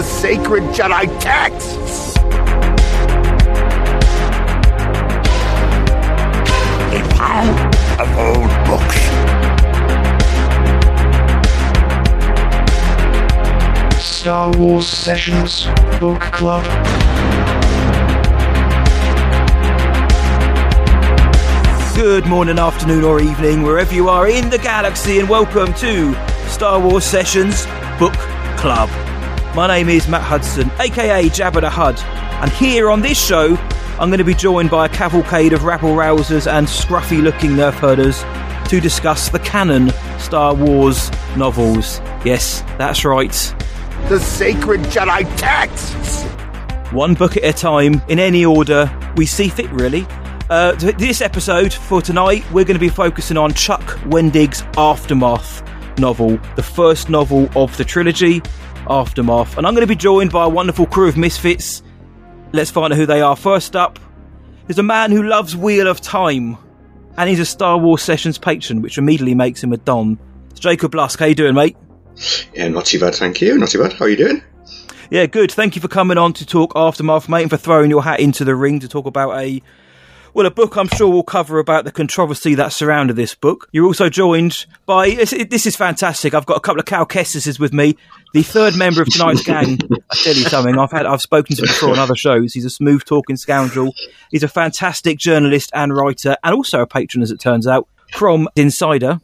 the sacred Jedi texts. A pile of old books. Star Wars Sessions Book Club. Good morning, afternoon, or evening, wherever you are in the galaxy, and welcome to Star Wars Sessions Book Club. My name is Matt Hudson, aka Jabba the Hud, and here on this show, I'm going to be joined by a cavalcade of rabble rousers and scruffy looking nerf herders to discuss the canon Star Wars novels. Yes, that's right. The sacred Jedi texts. one book at a time, in any order we see fit, really. Uh, this episode for tonight, we're going to be focusing on Chuck Wendig's Aftermath novel, the first novel of the trilogy, Aftermath. And I'm going to be joined by a wonderful crew of misfits. Let's find out who they are. First up, there's a man who loves Wheel of Time, and he's a Star Wars Sessions patron, which immediately makes him a Don. It's Jacob Lusk. How you doing, mate? Yeah, not too bad, thank you. Not too bad. How are you doing? Yeah, good. Thank you for coming on to talk Aftermath, mate, and for throwing your hat into the ring to talk about a well, a book I'm sure we'll cover about the controversy that surrounded this book. You're also joined by this, is fantastic. I've got a couple of Cal Kestis with me, the third member of tonight's gang. I tell you something, I've had I've spoken to him before on other shows. He's a smooth talking scoundrel. He's a fantastic journalist and writer, and also a patron, as it turns out, from Insider.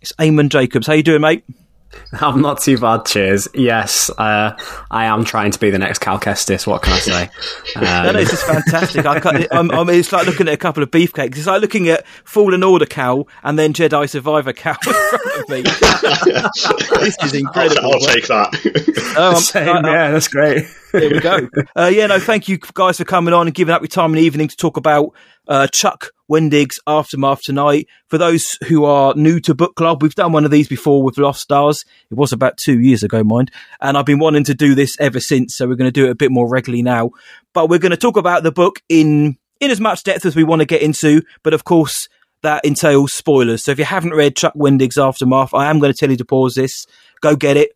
It's Eamon Jacobs. How you doing, mate? I'm not too bad, cheers. Yes, uh, I am trying to be the next Cal Kestis. What can I say? No, no, Um, it's just fantastic. I, can't- I'm, I mean, it's like looking at a couple of beefcakes. It's like looking at Fallen Order Cal and then Jedi Survivor Cal in front of me. this is I'll, incredible. I'll take that. Oh, I'm- same, I- I- yeah, that's great. There we go. Uh, yeah, no, thank you guys for coming on and giving up your time in the evening to talk about uh, Chuck Wendig's Aftermath tonight. For those who are new to book club, we've done one of these before with Lost Stars. It was about two years ago, mind. And I've been wanting to do this ever since, so we're going to do it a bit more regularly now. But we're going to talk about the book in in as much depth as we want to get into. But of course, that entails spoilers. So if you haven't read Chuck Wendig's Aftermath, I am going to tell you to pause this, go get it,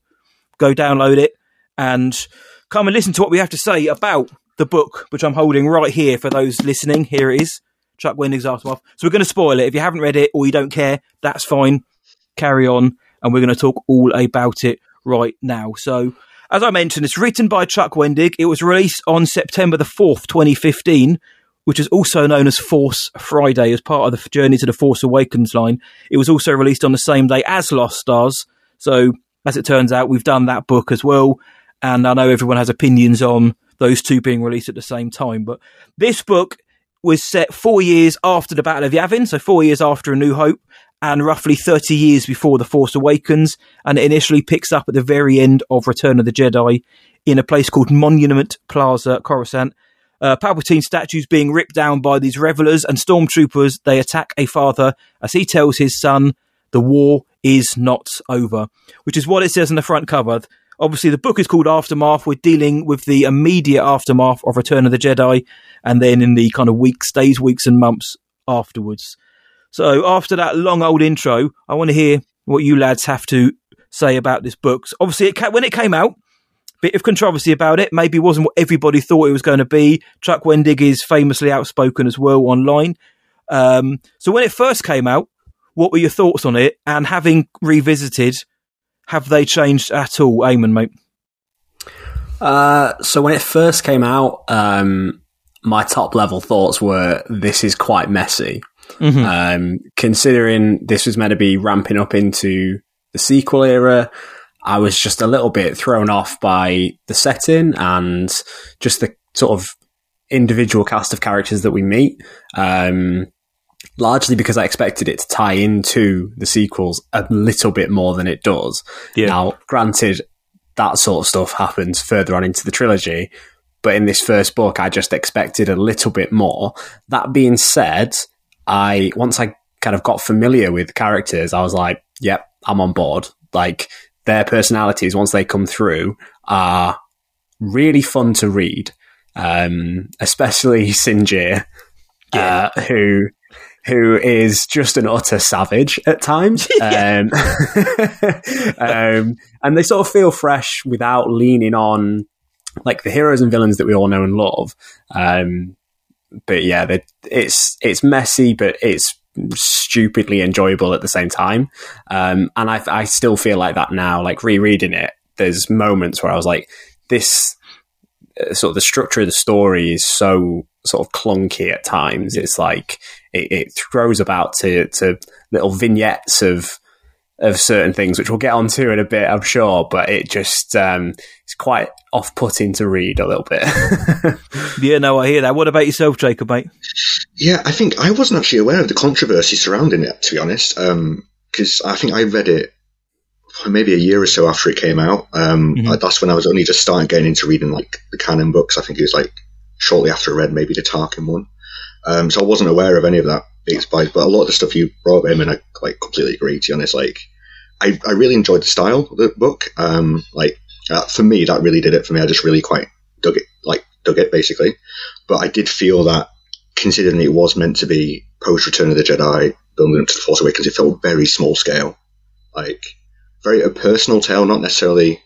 go download it, and come and listen to what we have to say about the book, which I'm holding right here for those listening. Here it is Chuck Wendig's Aftermath. So we're going to spoil it. If you haven't read it or you don't care, that's fine. Carry on, and we're going to talk all about it right now. So, as I mentioned, it's written by Chuck Wendig. It was released on September the 4th, 2015, which is also known as Force Friday as part of the Journey to the Force Awakens line. It was also released on the same day as Lost Stars. So, as it turns out, we've done that book as well. And I know everyone has opinions on those two being released at the same time. But this book was set four years after the Battle of Yavin, so four years after A New Hope, and roughly 30 years before The Force Awakens. And it initially picks up at the very end of Return of the Jedi in a place called Monument Plaza, Coruscant. Uh, Palpatine statues being ripped down by these revelers and stormtroopers. They attack a father as he tells his son, the war is not over, which is what it says on the front cover. Obviously, the book is called Aftermath. We're dealing with the immediate aftermath of Return of the Jedi, and then in the kind of weeks, days, weeks, and months afterwards. So, after that long old intro, I want to hear what you lads have to say about this book. So obviously, it ca- when it came out, bit of controversy about it. Maybe it wasn't what everybody thought it was going to be. Chuck Wendig is famously outspoken as well online. Um, so, when it first came out, what were your thoughts on it? And having revisited, have they changed at all, Eamon, mate? Uh, so when it first came out, um, my top level thoughts were this is quite messy. Um, considering this was meant to be ramping up into the sequel era, I was just a little bit thrown off by the setting and just the sort of individual cast of characters that we meet. Um, largely because I expected it to tie into the sequels a little bit more than it does. Yeah. Now, granted, that sort of stuff happens further on into the trilogy, but in this first book, I just expected a little bit more. That being said, I once I kind of got familiar with characters, I was like, "Yep, I'm on board." Like their personalities, once they come through, are really fun to read. Um, especially Sinjir, uh, who who is just an utter savage at times. um, um, and they sort of feel fresh without leaning on like the heroes and villains that we all know and love. Um, but yeah, they, it's it's messy, but it's stupidly enjoyable at the same time. Um, and I, I still feel like that now. Like rereading it, there's moments where I was like, this uh, sort of the structure of the story is so sort of clunky at times. It's like it, it throws about to to little vignettes of of certain things, which we'll get onto in a bit, I'm sure. But it just um, it's quite off putting to read a little bit. yeah, no, I hear that. What about yourself, Jacob, mate? Yeah, I think I wasn't actually aware of the controversy surrounding it, to be honest, because um, I think I read it maybe a year or so after it came out. Um, mm-hmm. That's when I was only just starting getting into reading like the canon books. I think it was like shortly after I read maybe the Tarkin one. Um, so I wasn't aware of any of that big spies, but a lot of the stuff you brought in, and I like completely agree. To be honest, like I, I really enjoyed the style of the book. Um, like uh, for me, that really did it for me. I just really quite dug it, like dug it basically. But I did feel that considering it was meant to be post Return of the Jedi, building up to the Force Awakens, it felt very small scale, like very a personal tale, not necessarily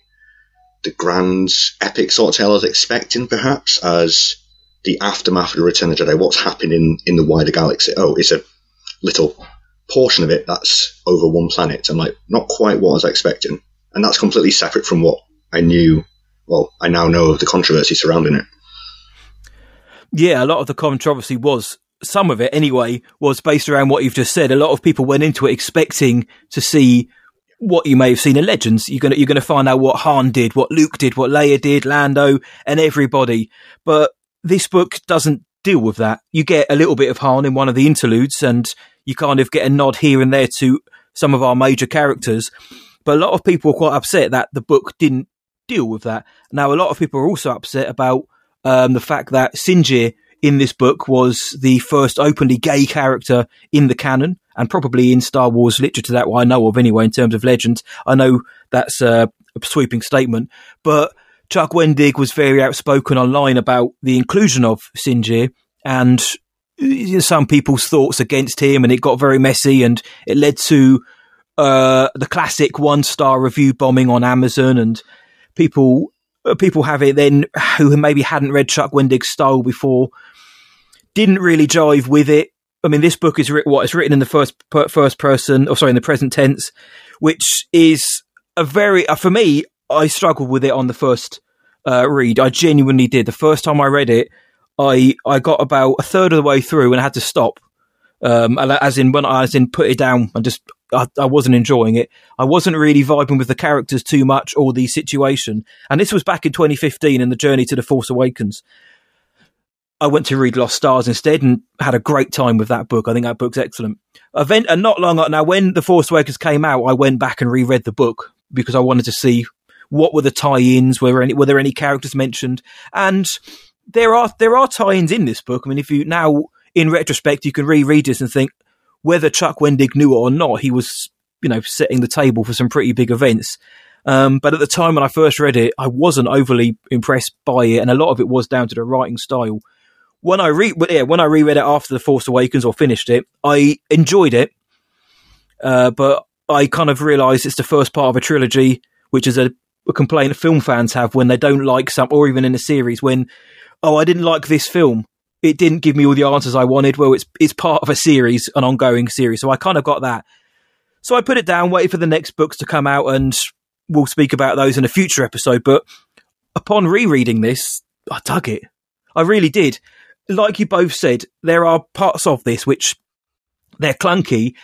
the grand epic sort of tale I was expecting, perhaps as the aftermath of the Return of the Jedi, what's happening in the wider galaxy. Oh, it's a little portion of it that's over one planet, I'm like not quite what I was expecting, and that's completely separate from what I knew. Well, I now know of the controversy surrounding it. Yeah, a lot of the controversy was some of it anyway was based around what you've just said. A lot of people went into it expecting to see what you may have seen in Legends. You're gonna you're gonna find out what Han did, what Luke did, what Leia did, Lando, and everybody. But this book doesn't deal with that. You get a little bit of Han in one of the interludes, and you kind of get a nod here and there to some of our major characters. But a lot of people are quite upset that the book didn't deal with that. Now, a lot of people are also upset about um, the fact that Sinjir in this book was the first openly gay character in the canon and probably in Star Wars literature that I know of anyway, in terms of legends. I know that's a, a sweeping statement, but Chuck Wendig was very outspoken online about the inclusion of Sinjir and some people's thoughts against him, and it got very messy, and it led to uh, the classic one star review bombing on Amazon, and people uh, people have it then who maybe hadn't read Chuck Wendig's style before didn't really jive with it. I mean, this book is what it's written in the first first person, or sorry, in the present tense, which is a very uh, for me I struggled with it on the first uh, read. I genuinely did. The first time I read it, I I got about a third of the way through and I had to stop. Um, as in when I as in put it down and just I, I, wasn't enjoying it. I wasn't really vibing with the characters too much or the situation. And this was back in 2015 in the journey to the Force Awakens. I went to read Lost Stars instead and had a great time with that book. I think that book's excellent. Event and not long now when the Force Awakens came out, I went back and reread the book because I wanted to see what were the tie-ins, were there any were there any characters mentioned, and there are there are tie-ins in this book. I mean, if you now in retrospect you can reread this and think whether Chuck Wendig knew it or not, he was you know setting the table for some pretty big events. Um, but at the time when I first read it, I wasn't overly impressed by it, and a lot of it was down to the writing style. When I re yeah, when I reread it after the Force Awakens or finished it, I enjoyed it, uh, but I kind of realised it's the first part of a trilogy, which is a a complaint film fans have when they don't like some, or even in a series when, oh, I didn't like this film. It didn't give me all the answers I wanted. Well, it's it's part of a series, an ongoing series, so I kind of got that. So I put it down, waited for the next books to come out, and we'll speak about those in a future episode. But upon rereading this, I dug it. I really did. Like you both said, there are parts of this which they're clunky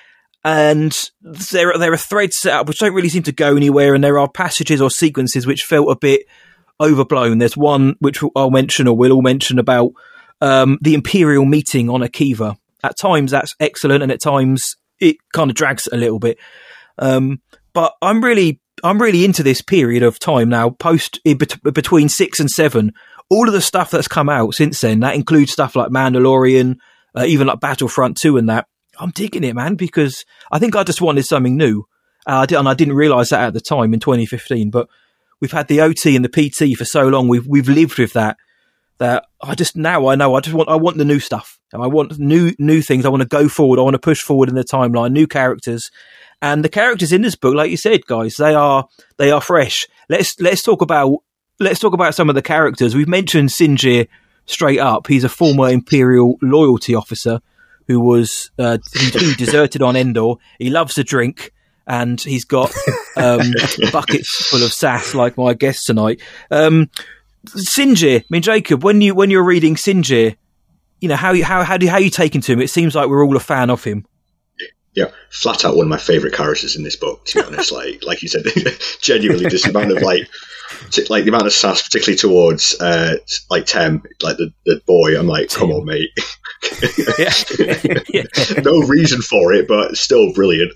and there there are threads set up which don't really seem to go anywhere, and there are passages or sequences which felt a bit overblown. There's one which I'll mention or we'll all mention about um, the Imperial meeting on Akiva. At times that's excellent, and at times it kind of drags a little bit. Um, but I'm really I'm really into this period of time now, post between six and seven. All of the stuff that's come out since then, that includes stuff like Mandalorian, uh, even like Battlefront Two, and that I'm digging it, man, because I think I just wanted something new. Uh, I did, and I didn't realize that at the time in 2015. But we've had the OT and the PT for so long. We've we've lived with that. That I just now I know I just want I want the new stuff. And I want new new things. I want to go forward. I want to push forward in the timeline. New characters, and the characters in this book, like you said, guys, they are they are fresh. Let's let's talk about let's talk about some of the characters. We've mentioned Sinjir straight up. He's a former Imperial loyalty officer who was uh, deserted on Endor. He loves to drink. And he's got um, buckets full of sass, like my guest tonight. Um, Sinjir, I mean Jacob, when you when you're reading Sinjir, you know how you how how do how you taken to him? It seems like we're all a fan of him. Yeah, flat out one of my favorite characters in this book. To be honest, like like you said, genuinely just the amount of like like the amount of sass, particularly towards uh like Tem, like the, the boy. I'm like, come on, mate. no reason for it, but still brilliant.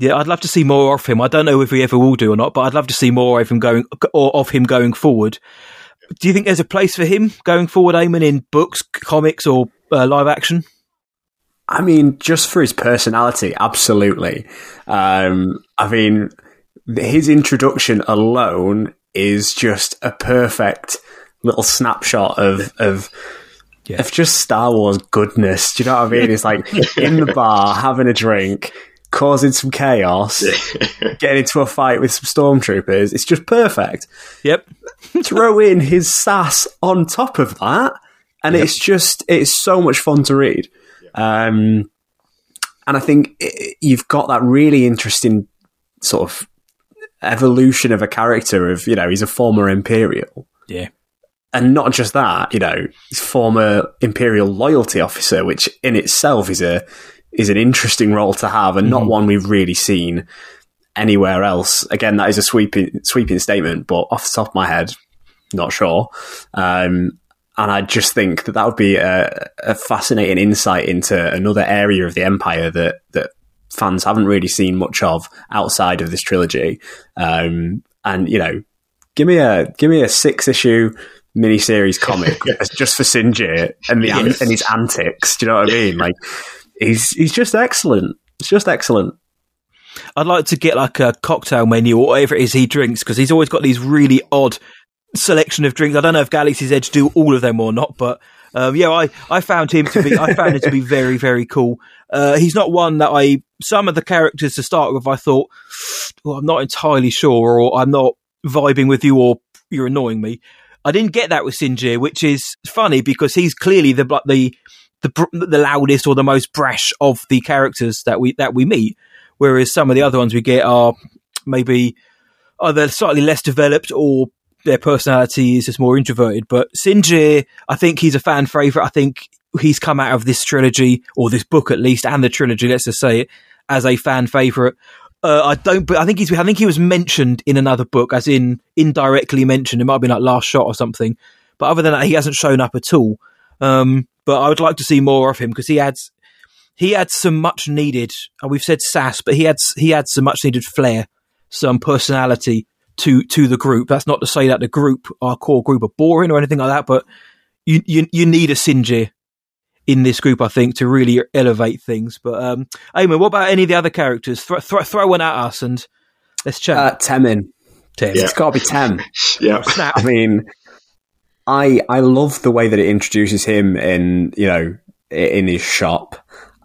Yeah, I'd love to see more of him. I don't know if we ever will do or not, but I'd love to see more of him going or of him going forward. Do you think there's a place for him going forward, Eamon, in books, comics, or uh, live action? I mean, just for his personality, absolutely. Um, I mean, his introduction alone is just a perfect little snapshot of of yeah. of just Star Wars goodness. Do you know what I mean? It's like in the bar having a drink, causing some chaos, getting into a fight with some stormtroopers. It's just perfect. Yep. Throw in his sass on top of that, and yep. it's just it's so much fun to read. Um, and I think it, you've got that really interesting sort of evolution of a character of, you know, he's a former Imperial. Yeah. And not just that, you know, he's former Imperial loyalty officer, which in itself is a is an interesting role to have and not one we've really seen anywhere else. Again, that is a sweeping sweeping statement, but off the top of my head, not sure. Um, and I just think that that would be a, a, fascinating insight into another area of the empire that that fans haven't really seen much of outside of this trilogy. Um, and you know, give me a give me a six issue miniseries comic just for Sinjir and the yes. and his antics. Do you know what I mean? Like he's he's just excellent. It's just excellent. I'd like to get like a cocktail menu or whatever it is he drinks because he's always got these really odd selection of drinks. I don't know if Galaxy's Edge do all of them or not, but um, yeah, I, I found him to be I found him to be very very cool. Uh, he's not one that I some of the characters to start with I thought well, I'm not entirely sure or I'm not vibing with you or you're annoying me. I didn't get that with Sinjir, which is funny because he's clearly the the the the loudest or the most brash of the characters that we that we meet, whereas some of the other ones we get are maybe either slightly less developed or their personality is just more introverted. But Sinjir, I think he's a fan favorite. I think he's come out of this trilogy or this book at least, and the trilogy, let's just say it, as a fan favorite. Uh, I don't, but I think he's, I think he was mentioned in another book, as in indirectly mentioned. It might have been like Last Shot or something. But other than that, he hasn't shown up at all. Um, but I would like to see more of him because he adds, he adds some much needed. And we've said sass, but he adds, he adds some much needed flair, some personality to to the group. That's not to say that the group, our core group, are boring or anything like that, but you you, you need a Sinjir in this group, I think, to really elevate things. But um, Eamon, what about any of the other characters? Throw, throw, throw one at us and let's chat. Uh, Temmin. Tem. Yeah. It's got to be Tem. yeah. I mean, I I love the way that it introduces him in you know in his shop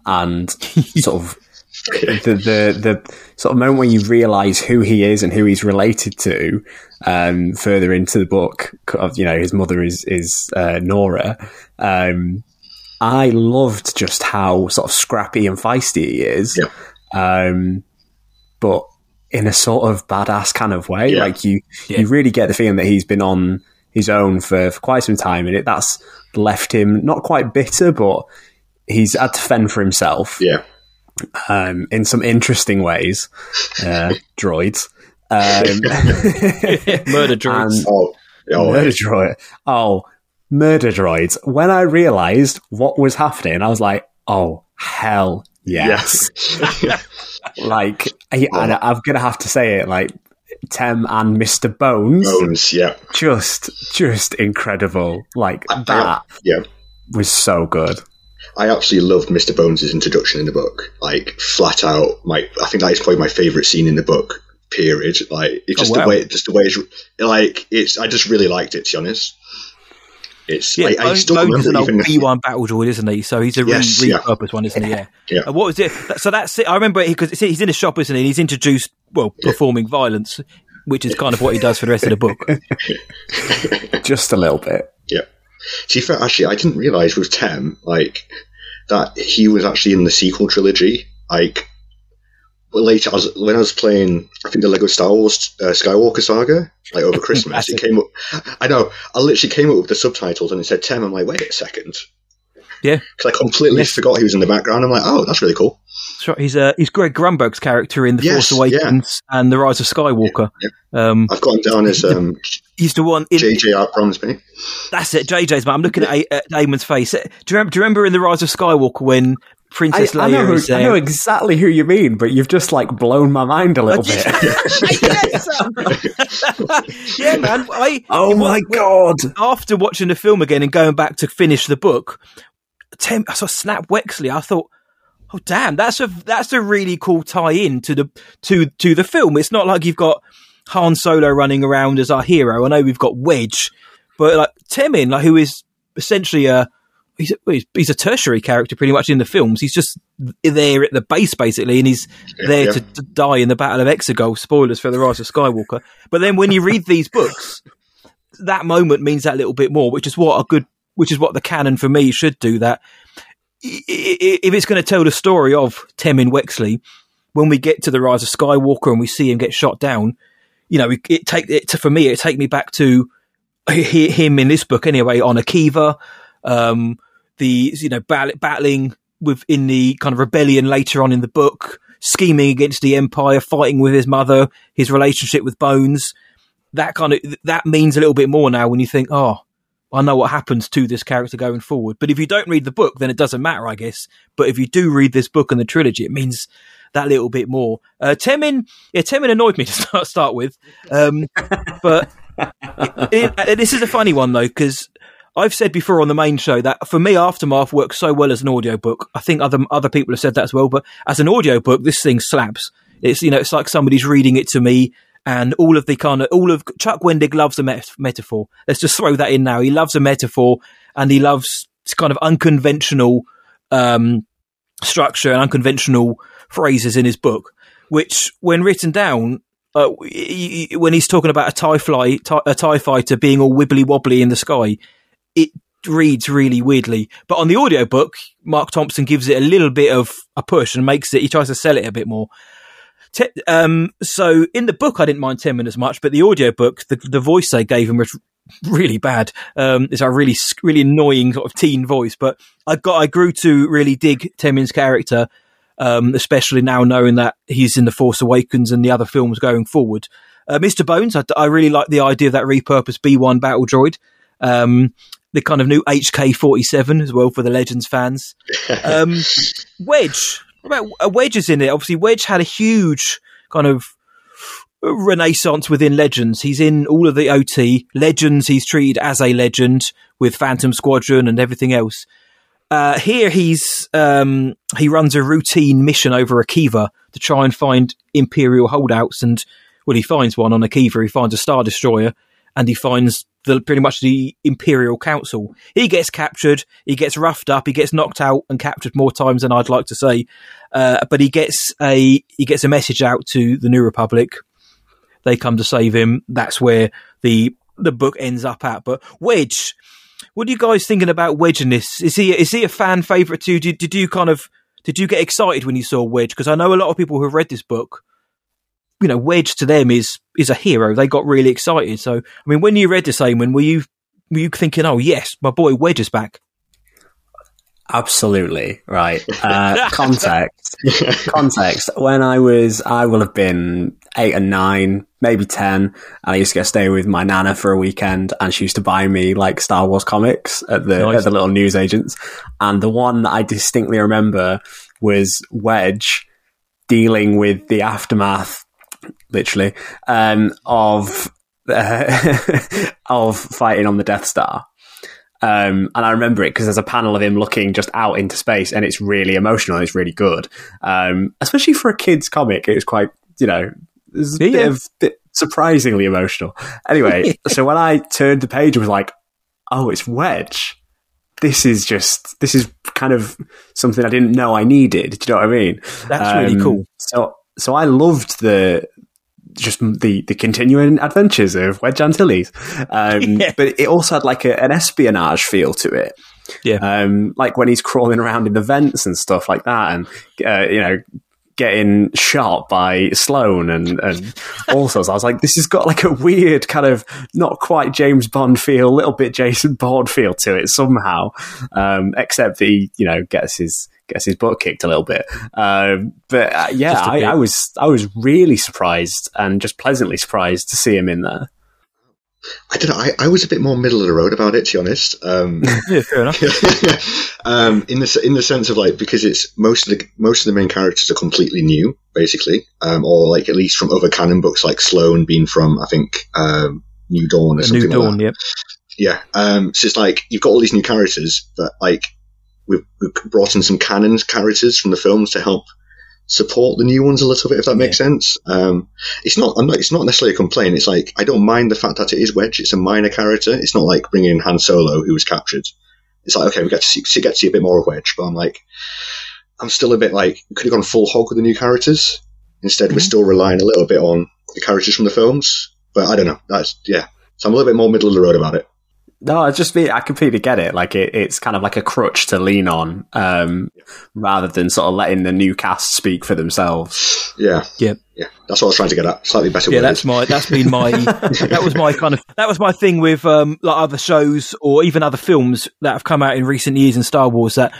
and sort of the, the the sort of moment when you realise who he is and who he's related to, um, further into the book, of you know his mother is is uh, Norra. Um, I loved just how sort of scrappy and feisty he is, yeah. um, but in a sort of badass kind of way. Yeah. Like you, Yeah. you really get the feeling that he's been on his own for, for quite some time, and it that's left him not quite bitter, but he's had to fend for himself Yeah. Um, in some interesting ways. Uh, droids. Um, Murder droids. and- Oh, oh murder droid. Oh, murder droids. When I realised what was happening, I was like, oh, hell yes. yes. Like, I, and I'm going to have to say it, like, Tem and Mr. Bones, Bones, yeah. just, just incredible. Like, that Yeah. was so good. I absolutely loved Mr. Bones' introduction in the book. Like flat out, my I think that is probably my favourite scene in the book. Period. Like it's Oh, just wow. the way, just the way it's like it's. I just really liked it. To be honest, it's. Yeah, I, I Bones, still Bones is an remember old even. B1 battle droid, isn't he? So he's a really Yes, yeah. repurposed one, isn't he? Yeah. Yeah. And what was it? So that's it. I remember because he's in a shop, isn't he? He's introduced, well, performing violence. which is kind of what he does for the rest of the book. Just a little bit. Be fair, actually, I didn't realize with Tem like that he was actually in the sequel trilogy. Like later, I was, when I was playing, I think the Lego Star Wars uh, Skywalker Saga, like over Christmas, it came up. I know. I literally came up with the subtitles and it said Tem. I'm like, wait a second, Yeah, because I completely Yes. forgot he was in the background. I'm like, oh, that's really cool. that's right. He's uh, he's Greg Grunberg's character in The Yes, Force Awakens and The Rise of Skywalker. Yeah. Um, I've got him down as um, he's the one in. JJ Bromsby. That's it, JJ's. Man, I'm looking at, A- at Damon's face. Do you, remember, do you remember in The Rise of Skywalker when I, Princess I Leia know who- is I know exactly who you mean, but you've just like blown my mind a little bit. yes, um, yeah, man. I, oh my was- god! after watching the film again and going back to finish the book, Tim, I saw Snap Wexley. I thought, oh damn, that's a that's a really cool tie-in to the to to the film. It's not like you've got Han Solo running around as our hero. I know we've got Wedge, but like Temmin, like who is essentially a he's a, he's- a tertiary character pretty much in the films. He's just there at the base basically, and he's there yeah. to, to die in the Battle of Exegol. Spoilers for the Rise of Skywalker. But then when you read these books, that moment means that little bit more, which is what a good, which is what the canon for me should do. That if it's going to tell the story of Temmin Wexley, when we get to the Rise of Skywalker and we see him get shot down, you know, it, it take it for me, it take me back to him in this book anyway on Akiva, um, the you know battling within the kind of rebellion later on in the book, scheming against the Empire, fighting with his mother, his relationship with Bones. That kind of that means a little bit more now when you think, oh, I know what happens to this character going forward. But if you don't read the book, then it doesn't matter, I guess. But if you do read this book and the trilogy, it means that little bit more. Uh, Temmin, yeah, Temmin annoyed me to start, start with, um, but it, it- this is a funny one though because I've said before on the main show that for me, Aftermath works so well as an audiobook. I think other other people have said that as well, but as an audiobook, this thing slaps. It's you know, it's like somebody's reading it to me, and all of the kind of all of Chuck Wendig loves a met- metaphor. Let's just throw that in now. He loves a metaphor, and he loves kind of unconventional um, structure and unconventional phrases in his book, which, when written down, uh, y- when he's talking about a tie fly, tie, a tie fighter being all wibbly wobbly in the sky, it reads really weirdly. But on the audiobook, Marc Thompson gives it a little bit of a push and makes it. He tries to sell it a bit more. Te- um, so in the book, I didn't mind Temmin as much, but the audiobook, the, the voice they gave him was really bad. Um, it's a really, really annoying sort of teen voice, but I got, I grew to really dig Temmin's character, um, especially now knowing that he's in The Force Awakens and the other films going forward. Uh, Mr. Bones, I, I really like the idea of that repurposed B1 battle droid. Um, the kind of new HK47 as well for the Legends fans. Um, Wedge, what about uh, Wedge is in it? Obviously, Wedge had a huge kind of renaissance within Legends. He's in all of the OT Legends. He's treated as a legend with Phantom Squadron and everything else. Uh, here, he's um, he runs a routine mission over Akiva to try and find Imperial holdouts, and well, he finds one on Akiva. He finds a Star Destroyer, and he finds the pretty much the Imperial Council. He gets captured, he gets roughed up, he gets knocked out and captured more times than I'd like to say. Uh, but he gets a he gets a message out to the New Republic. They come to save him. That's where the the book ends up at. But Wedge, what are you guys thinking about Wedge in this? Is he is he a fan favorite too? Did, did you kind of did you get excited when you saw Wedge? Because I know a lot of people who have read this book you know, Wedge to them is is a hero. They got really excited. So, I mean, when you read this, Eamon, were you were you thinking, "Oh yes, my boy Wedge is back"? Absolutely right. Uh, context. context. When I was, I will have been eight and nine, maybe ten, and I used to get stay with my nana for a weekend, and she used to buy me like Star Wars comics at the Nice. at the little newsagents. And the one that I distinctly remember was Wedge dealing with the aftermath, literally, um, of uh, of fighting on the Death Star. Um, and I remember it because there's a panel of him looking just out into space, and it's really emotional. It's really good, um, especially for a kids' comic. It was quite, you know, it's a Yeah. bit of bit surprisingly emotional. Anyway, so when I turned the page, I was like, "Oh, it's Wedge." This is just this is kind of something I didn't know I needed. Do you know what I mean? That's really Um, cool. So so I loved the just the the continuing adventures of Wedge Antilles. Um, Yeah. But it also had like a, an espionage feel to it. Yeah. Um, like when he's crawling around in the vents and stuff like that, and uh, you know, getting shot by Sloane and and all sorts. I was like, this has got like a weird kind of not quite James Bond feel, a little bit Jason Bourne feel to it somehow. Um, except that he, you know, gets his gets his butt kicked a little bit. Um, but uh, yeah, Just a I, bit. I was I was really surprised and just pleasantly surprised to see him in there. I don't know. I, I was a bit more middle of the road about it, to be honest. Um, Yeah, fair enough. um, in the in the sense of like because it's most of the most of the main characters are completely new, basically, um, or like at least from other canon books, like Sloane being from I think um, New Dawn or A something New like Dawn, that. yep. Yeah. Um, so it's like you've got all these new characters, but like we've, we've brought in some canon characters from the films to help support the new ones a little bit, if that makes sense. Um, it's not, I'm not, it's not necessarily a complaint. It's like I don't mind the fact that it is Wedge. It's a minor character. It's not like bringing in Han Solo who was captured. It's like okay, we get to see, get to see a bit more of Wedge, but I'm like, I'm still a bit like could have gone full hog with the new characters. Instead, we're still relying a little bit on the characters from the films. But I don't know. That's yeah. So I'm a little bit more middle of the road about it. No, I just mean I completely get it. Like it, it's kind of like a crutch to lean on, um, rather than sort of letting the new cast speak for themselves. Yeah. Yep. Yeah. That's what I was trying to get at. Slightly better Yeah, worded. that's my that's been my that was my kind of that was my thing with um like other shows or even other films that have come out in recent years in Star Wars that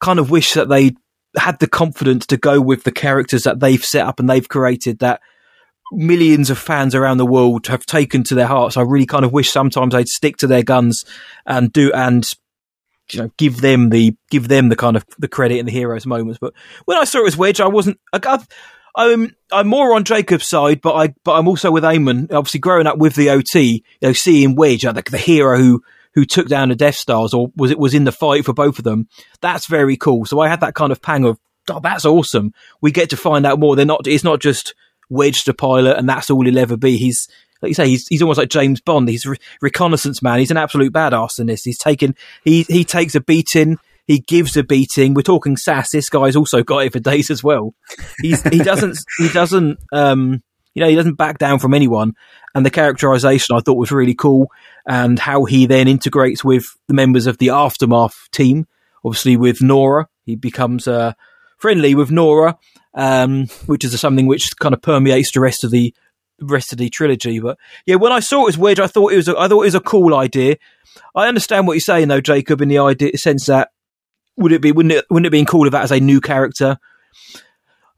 kind of wish that they had the confidence to go with the characters that they've set up and they've created that millions of fans around the world have taken to their hearts. I really kind of wish sometimes they'd stick to their guns and do and you know give them the give them the kind of the credit and the heroes moments. But when I saw it as Wedge, I wasn't. I, I'm I'm more on Jacob's side, but I but I'm also with Eamon. Obviously, growing up with the OT, you know, seeing Wedge, the, the hero who who took down the Death Stars, or was it was in the fight for both of them. That's very cool. So I had that kind of pang of, oh, that's awesome. We get to find out more. They're not. It's not just Wedge the pilot, and that's all he'll ever be. He's like you say, he's he's almost like James Bond. He's a re- reconnaissance man. He's an absolute badass in this. He's taken he he takes a beating. He gives a beating. We're talking sass. This guy's also got it for days as well. He's he doesn't he doesn't um you know he doesn't back down from anyone. And the characterization I thought was really cool, and how he then integrates with the members of the aftermath team. Obviously, with Norra, he becomes uh, friendly with Norra, um, which is something which kind of permeates the rest of the rest of the trilogy. But yeah, when I saw it as Wedge, I thought it was a, I thought it was a cool idea. I understand what you're saying though, Jacob, in the idea sense that would it be wouldn't it wouldn't it be cool if that as a new character?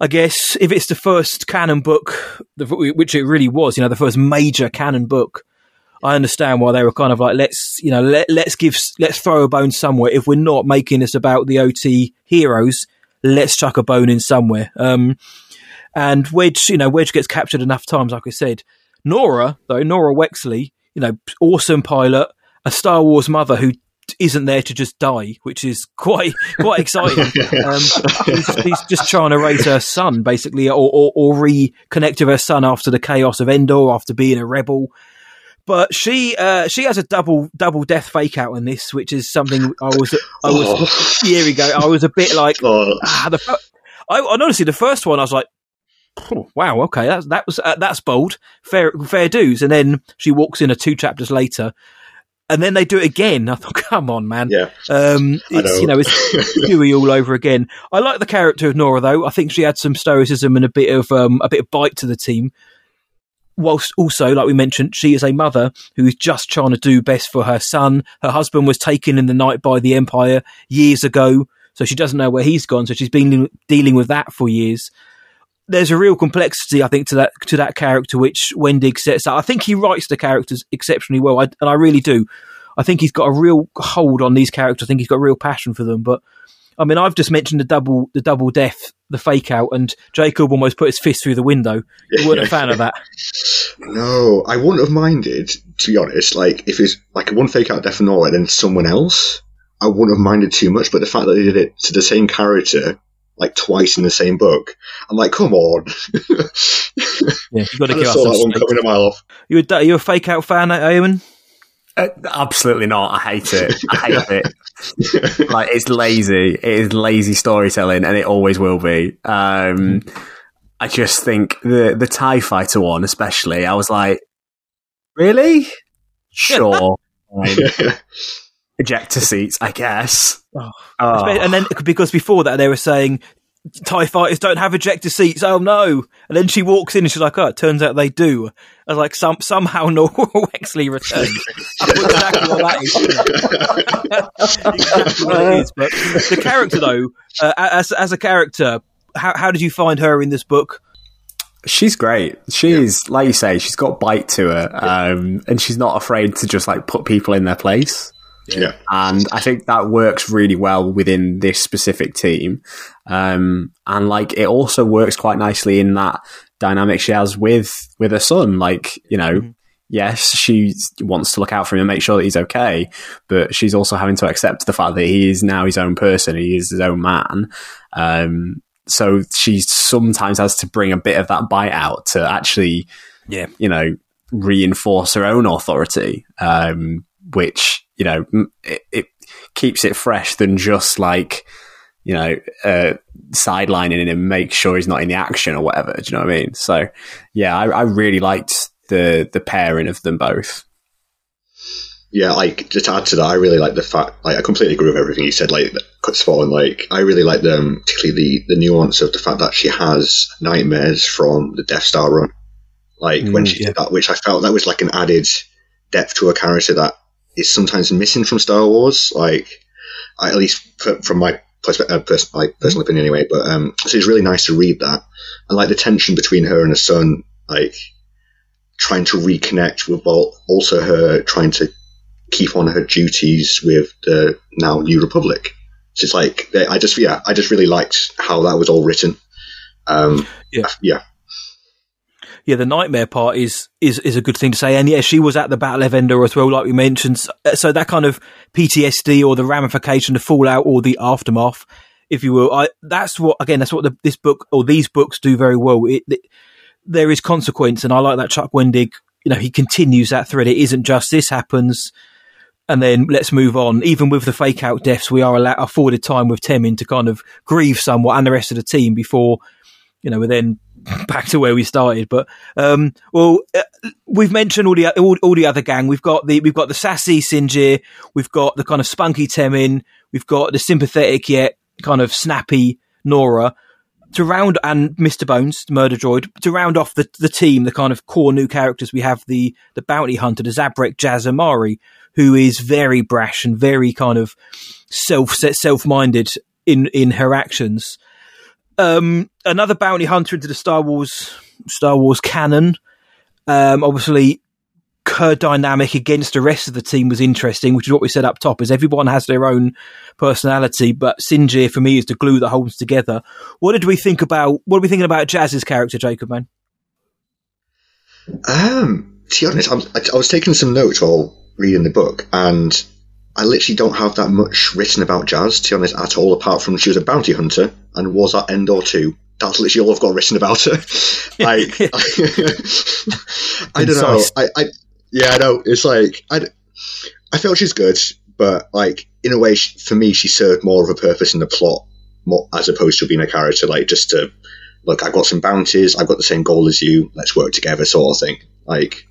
I guess if it's the first canon book, which it really was, you know, the first major canon book. I understand why they were kind of like, let's, you know, let, let's give, let's throw a bone somewhere. If we're not making this about the OT heroes, let's chuck a bone in somewhere. Um, and Wedge, you know, Wedge gets captured enough times, like I said. Norra, though, Norra Wexley, you know, awesome pilot, a Star Wars mother who isn't there to just die, which is quite quite exciting. um, he's, he's just trying to raise her son, basically, or, or, or reconnect with her son after the chaos of Endor, after being a rebel. But she uh, she has a double double death fake out in this, which is something I was I was here we go. I was a bit like Oh, ah, the I, and honestly, the first one I was like, "Oh, wow, okay, that's that was uh, that's bold, fair fair dues. And then she walks in a two chapters later, and then they do it again. I thought, come on, man. yeah. Um, it's know. you know it's Huey all over again. I like the character of Norra though. I think she had some stoicism and a bit of um, a bit of bite to the team. Whilst also, like we mentioned, she is a mother who is just trying to do best for her son. Her husband was taken in the night by the Empire years ago, so she doesn't know where he's gone. So she's been dealing with that for years. There's a real complexity, I think, to that to that character which Wendig sets up. I think he writes the characters exceptionally well, I, and I really do. I think he's got a real hold on these characters. I think he's got a real passion for them. But I mean, I've just mentioned the double, the double death, the fake out, and Jacob almost put his fist through the window. You weren't a fan of that. No, I wouldn't have minded, to be honest. Like, if it's like one fake out death for Norra and then someone else, I wouldn't have minded too much. But the fact that they did it to the same character, like twice in the same book, I'm like, come on. Yeah, you got to give us that one coming a mile off. You a, you a fake out fan, eh, Eamon? Uh, absolutely not. I hate it. I hate it. like it's lazy. It is lazy storytelling, and it always will be. Um, I just think the the Tie Fighter one, especially, I was like, really? Sure. Fine. Ejector seats, I guess. Oh. Oh. And then because before that they were saying TIE fighters don't have ejector seats. Oh no. And then she walks in and she's like, oh, it turns out they do. I was like, some, somehow Norra Wexley returned. Exactly what that is. exactly what it is. But the character though, uh, as, as a character, how, how did you find her in this book? She's great. She's like you say, she's got bite to her, um, and she's not afraid to just like put people in their place. Yeah. And I think that works really well within this specific team. Um, and like it also works quite nicely in that dynamic she has with with her son. Like you know, Mm-hmm. yes, she wants to look out for him and make sure that he's okay, but she's also having to accept the fact that he is now his own person. He is his own man. Um, so she sometimes has to bring a bit of that bite out to actually, Yeah. you know, reinforce her own authority, um, which you know it, it keeps it fresh than just like you know uh, sidelining him and make sure he's not in the action or whatever. Do you know what I mean? So yeah, I, I really liked the the pairing of them both. Yeah, like just to add to that, I really like the fact. Like, I completely agree with everything you said. Like, Spawn. Like, I really like them, particularly the the nuance of the fact that she has nightmares from the Death Star run. Like when Mm, she yeah. did that, which I felt that was like an added depth to a character that is sometimes missing from Star Wars. Like, I, at least from my uh, pers- my personal opinion, anyway. But um, so it's really nice to read that, and like the tension between her and her son, like trying to reconnect with, also her trying to keep on her duties with the now New Republic. So it's like they- I just yeah, I just really liked how that was all written. Um, Yeah. yeah, yeah, the nightmare part is is is a good thing to say. And yeah, she was at the Battle of Endor as well, like we mentioned. So- uh, So that kind of PTSD or the ramification, the fallout or the aftermath, if you will, I that's what again, that's what the, this book or these books do very well. It, it, there is consequence, and I like that Chuck Wendig. You know, he continues that thread. It isn't just this happens. And then let's move on. Even with the fake out deaths, we are allowed, afforded time with Temmin to kind of grieve somewhat and the rest of the team before you know, we're then back to where we started. But um, well, uh, we've mentioned all the all, all the other gang. We've got the we've got the sassy Sinjir. We've got the kind of spunky Temmin. We've got the sympathetic yet kind of snappy Norra. To round and Mr. Bones, the murder droid, to round off the the team, the kind of core new characters, we have the the bounty hunter, the Zabrak Jas Emari, who is very brash and very kind of self self minded in in her actions um, another bounty hunter into the Star Wars Star Wars canon. Um, obviously, her dynamic against the rest of the team was interesting, which is what we said up top. Is everyone has their own personality, but Sinjir for me is the glue that holds together. What did we think about? What are we thinking about Jas's character, Jacob? Man, Um, to be honest, I was, I was taking some notes while reading the book, and I literally don't have that much written about Jas, to be honest, at all, apart from she was a bounty hunter and was at Endor 2. That's literally all I've got written about her. like, I don't know. I, I, yeah, I know. It's like, I, I felt she's good, but like, in a way, she, for me, she served more of a purpose in the plot, more, as opposed to being a character, like, just to, look, I've got some bounties, I've got the same goal as you, let's work together, sort of thing. Like,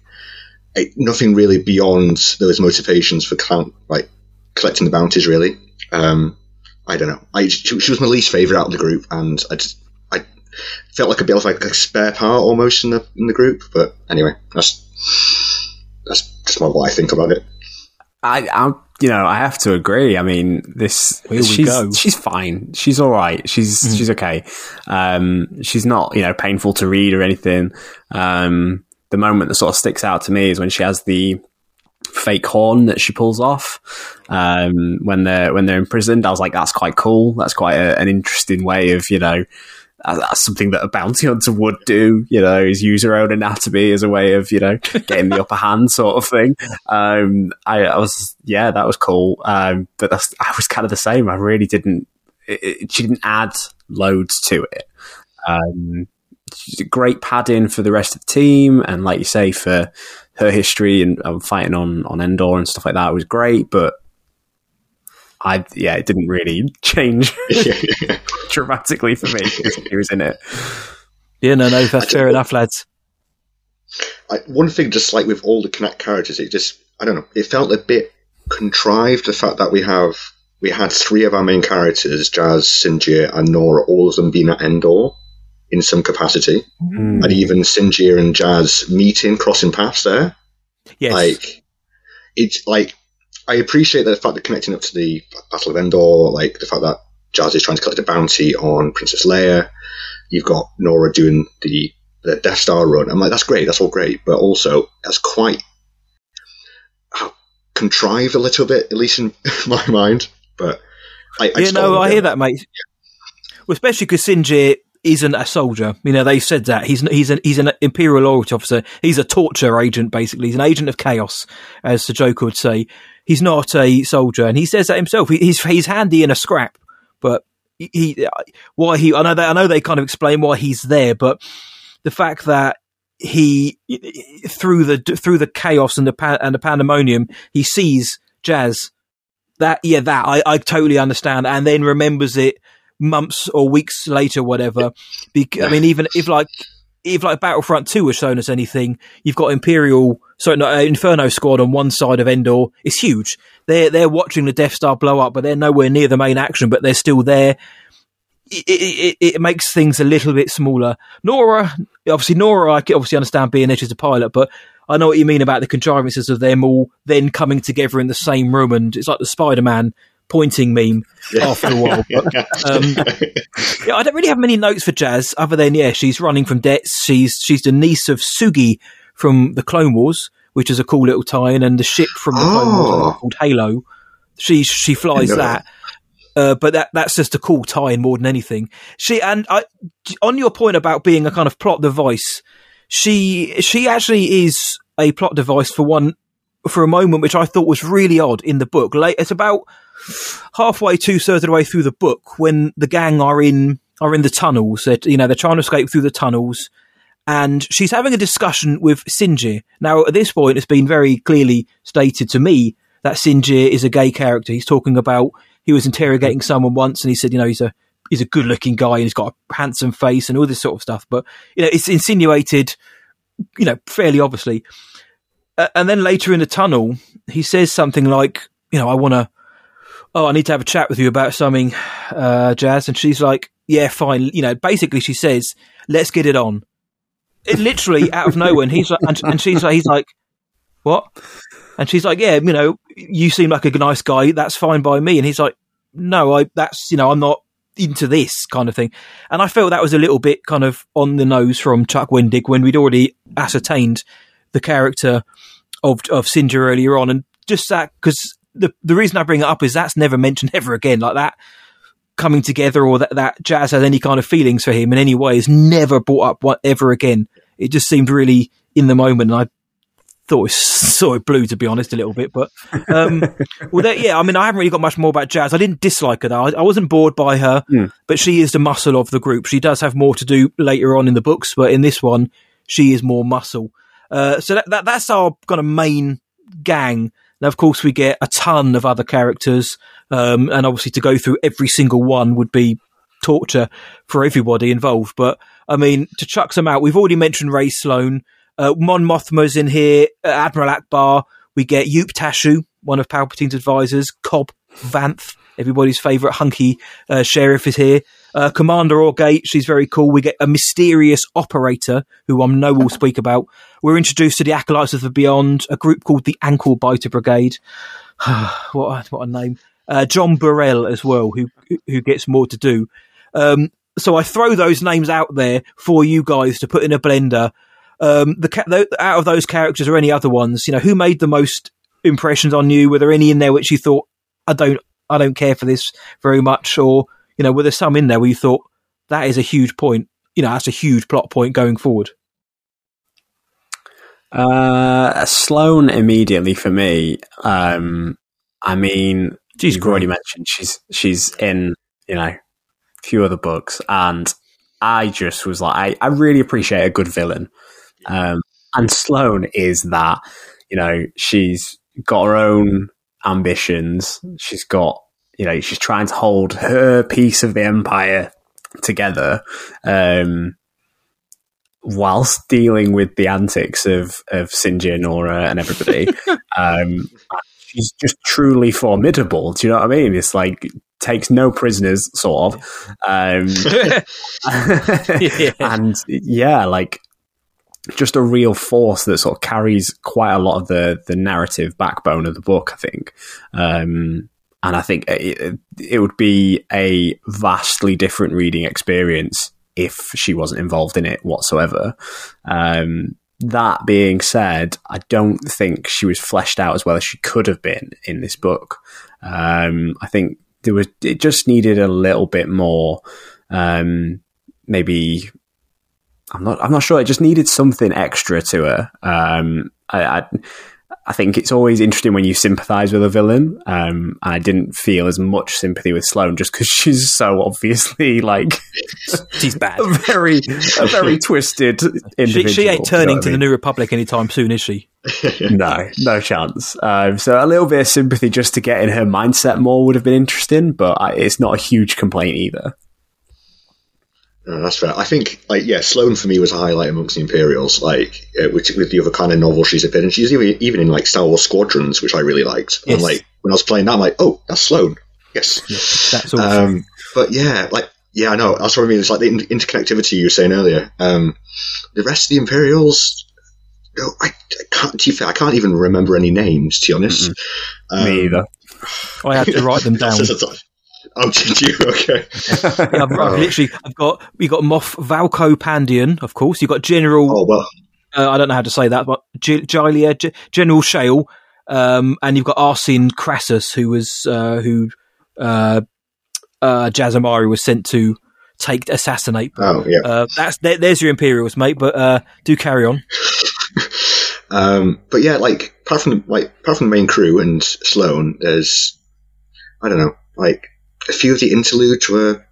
it, nothing really beyond those motivations for count, like collecting the bounties. Really, um, I don't know. I she, she was my least favorite out of the group, and I just I felt like a bit of like a spare part almost in the in the group. But anyway, that's that's just my what I think about it. I, I, you know, I have to agree. I mean, this Here we she's go. she's fine. She's all right. She's she's okay. Um, she's not you know painful to read or anything. Um, the moment that sort of sticks out to me is when she has the fake horn that she pulls off um, when they're when they're imprisoned. I was like, that's quite cool. That's quite a, an interesting way of you know. That's something that a bounty hunter would do, you know, is use her own anatomy as a way of, you know, getting the upper hand sort of thing. Um, I, I was, yeah, that was cool. Um, but that's, I was kind of the same. I really didn't, it, it, she didn't add loads to it. Um, great padding for the rest of the team. And like you say, for her history and um, fighting on, on Endor and stuff like that was great. But I, yeah, it didn't really change dramatically for me because he was in it. Yeah, no, no, that's fair enough, lads. I, one thing, just like with all the Connect characters, it just I don't know. It felt a bit contrived. The fact that we have we had three of our main characters, Jas, Sinjir, and Norra, all of them being at Endor in some capacity, Mm. and even Sinjir and Jas meeting, crossing paths there. Yes. Like it's like I appreciate the fact that connecting up to the Battle of Endor, like the fact that Jas is trying to collect a bounty on Princess Leia. You've got Norra doing the the Death Star run. I'm like, that's great, that's all great, but also that's quite uh, contrived a little bit, at least in my mind. But I, I yeah, no, I hear that, mate. Well, especially because Sinjir isn't a soldier. You know, they said that he's he's an he's an imperial loyalty officer. He's a torture agent, basically. He's an agent of chaos, as the Joker would say. He's not a soldier, and he says that himself. He, he's he's handy in a scrap, but he, why he I know they, I know they kind of explain why he's there, but the fact that he through the through the chaos and the and the pandemonium he sees Jas that yeah that I, I totally understand and then remembers it months or weeks later whatever. Bec- I mean even if like if like Battlefront 2 has shown us anything you've got Imperial sorry not uh, Inferno squad on one side of Endor. It's huge. They're they're watching the Death Star blow up but they're nowhere near the main action but they're still there. It, it, it, it makes things a little bit smaller. Norra, obviously, Norra, I obviously understand being it as a pilot, but I know what you mean about the contrivances of them all then coming together in the same room, and it's like the Spider-Man pointing meme after a while. But, um, yeah, I don't really have many notes for Jas other than yeah, she's running from debts. She's she's the niece of Sugi from the Clone Wars, which is a cool little tie-in, and the ship from the Clone Wars Oh. called Halo. She she flies that. Uh, but that that's just a cool tie-in more than anything. She and I, on your point about being a kind of plot device, she she actually is a plot device for one for a moment which I thought was really odd in the book. Like it's about halfway, two thirds of the way through the book when the gang are in are in the tunnels. You know they're trying to escape through the tunnels, and she's having a discussion with Sinjir. Now at this point, it's been very clearly stated to me that Sinjir is a gay character. He's talking about he was interrogating someone once, and he said, you know, he's a he's a good looking guy and he's got a handsome face and all this sort of stuff. But you know, it's insinuated, you know, fairly obviously. Uh, and then later in the tunnel, he says something like, you know, I want to, oh, I need to have a chat with you about something, uh, Jas. And she's like, yeah, fine. You know, basically she says, let's get it on. It literally out of nowhere. And he's like, and, and she's like, he's like, what? And she's like, yeah, you know, you seem like a nice guy. That's fine by me. And he's like, no, I, that's, you know, I'm not into this kind of thing. And I felt that was a little bit kind of on the nose from Chuck Wendig when we'd already ascertained the character of, of Sinjir earlier on. And just that, because the, the reason I bring it up is that's never mentioned ever again. Like that coming together or that, that Jas has any kind of feelings for him in any way is never brought up what, ever again. It just seemed really in the moment. And I thought it sort of blue to be honest a little bit but um well there, yeah i mean i haven't really got much more about jas i didn't dislike her though i, I wasn't bored by her Hmm. but she is the muscle of the group she does have more to do later on in the books but in this one she is more muscle uh so that, that that's our kind of main gang now of course we get a ton of other characters um and obviously to go through every single one would be torture for everybody involved but i mean to chuck some out we've already mentioned Rae Sloane uh, Mon Mothma's in here, uh, Admiral Ackbar. We get Yupe Tashu, one of Palpatine's advisors. Cobb Vanth, everybody's favourite hunky uh, sheriff, is here. Uh, Commander Orgate, she's very cool. We get a mysterious operator, who I know we'll speak about. We're introduced to the Acolytes of the Beyond, a group called the Ankle Biter Brigade. what, a, what a name. Uh, Jom Barell as well, who who gets more to do. Um, so I throw those names out there for you guys to put in a blender um, the, the out of those characters or any other ones, you know, who made the most impressions on you? Were there any in there which you thought I don't, I don't care for this very much, or you know, were there some in there where you thought that is a huge point? You know, that's a huge plot point going forward. Uh, Sloane immediately for me. Um, I mean, She's you've already mentioned she's she's in you know a few other books, and I just was like, I, I really appreciate a good villain. Um, and Sloane is that. You know, she's got her own ambitions. She's got you know she's trying to hold her piece of the empire together. Um, whilst dealing with the antics of of Sinjir, Norra, and everybody. um, she's just truly formidable. Do you know what I mean? It's like takes no prisoners, sort of. Um, Yeah. and yeah, like just a real force that sort of carries quite a lot of the the narrative backbone of the book. I think, um, and I think it, it would be a vastly different reading experience if she wasn't involved in it whatsoever. Um, that being said, I don't think she was fleshed out as well as she could have been in this book. Um, I think there was it just needed a little bit more, um, maybe. I'm not. I'm not sure. It just needed something extra to her. Um, I, I, I think it's always interesting when you sympathise with a villain. Um, and I didn't feel as much sympathy with Sloane just because she's so obviously like She's bad. a very, a very twisted individual. She, she ain't you know turning I to the? New Republic anytime soon, is she? no, no chance. Um, so a little bit of sympathy just to get in her mindset more would have been interesting, but I, it's not a huge complaint either. No, that's fair. I think, like, yeah, Sloane for me was a highlight amongst the Imperials, like, uh, with, with the other kind of novel she's appeared in. She's even, even in, like, Star Wars Squadrons, which I really liked. Yes. And, like, when I was playing that, I'm like, oh, that's Sloane. Yes. That's all. Um, but yeah, like, yeah, I know. That's what I mean. It's like the in- interconnectivity you were saying earlier. Um, the rest of the Imperials, no, I, I can't. To be fair, I can't even remember any names. To be honest, um, Me either. I had to write them down. oh, did you? Okay. Yeah, I've, I've literally, I've got you got Moff Valco Pandion, of course. You've got General. Oh well. Uh, I don't know how to say that, but G- Jylia, G- General Shale, um, and you've got Arsin Crassus, who was uh, who uh, uh, Jas Emari was sent to take assassinate. Oh yeah. Uh, that's there, there's your Imperials, mate. But uh, do carry on. Um, but yeah, like apart from like apart from the main crew and Sloane, there's I don't know, like a few of the interludes were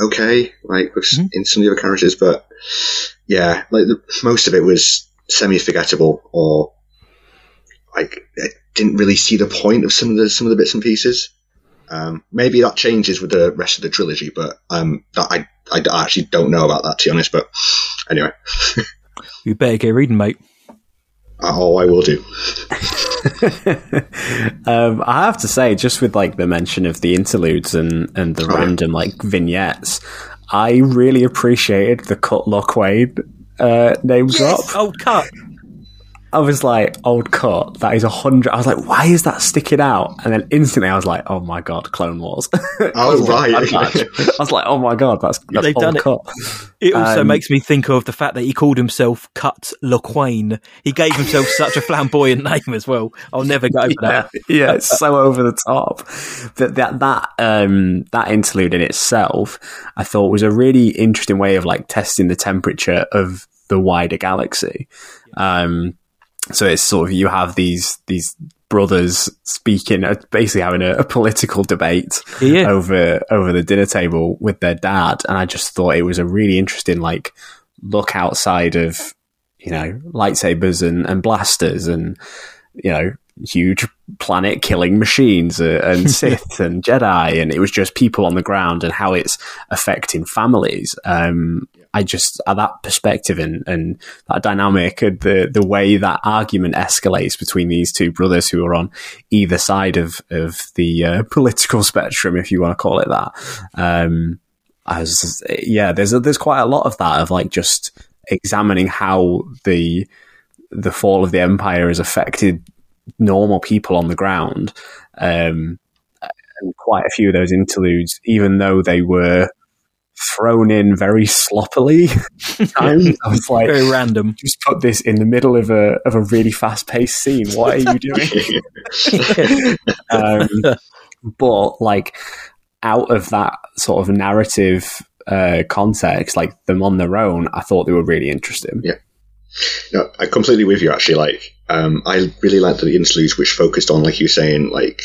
okay, like with Mhm. in some of the other characters, but yeah, like the, most of it was semi forgettable or like I didn't really see the point of some of the some of the bits and pieces. Um, maybe that changes with the rest of the trilogy, but um, that I I actually don't know about that to be honest. But anyway, You better get reading, mate. oh, I will do. um, I have to say, just with like the mention of the interludes and, and the Oh, random like vignettes, I really appreciated the Cut Lawquane uh, name drop. Oh, cut. I was like, old cut, that is a hundred. I was like, why is that sticking out? And then instantly I was like, oh my god, Clone Wars. I Oh was like, right. I was like, oh my god, that's, that's They've old done it. cut. It also Um, makes me think of the fact that he called himself Cut Lawquane. He gave himself such a flamboyant name as well. I'll never go over yeah, that. yeah, it's so over the top. But that that um that interlude in itself, I thought was a really interesting way of like testing the temperature of the wider galaxy. Um, so it's sort of you have these these brothers speaking, uh, basically having a, a political debate Yeah. over over the dinner table with their dad, and I just thought it was a really interesting like look outside of you know lightsabers and, and blasters and you know huge planet killing machines uh, and Sith and Jedi, and it was just people on the ground and how it's affecting families. Um, I just at that perspective and, and that dynamic, and the the way that argument escalates between these two brothers who are on either side of of the uh, political spectrum, if you want to call it that. Um, I was, yeah, there's a, there's quite a lot of that of like just examining how the the fall of the empire has affected normal people on the ground. Um, and quite a few of those interludes, even though they were thrown in very sloppily, I was like, Very random. just put this in the middle of a of a really fast paced scene. What are you doing? um, but like out of that sort of narrative uh, context, like them on their own, I thought they were really interesting. Yeah. No, I completely with you. Actually, like, um, I really liked the interludes which focused on, like you were saying, like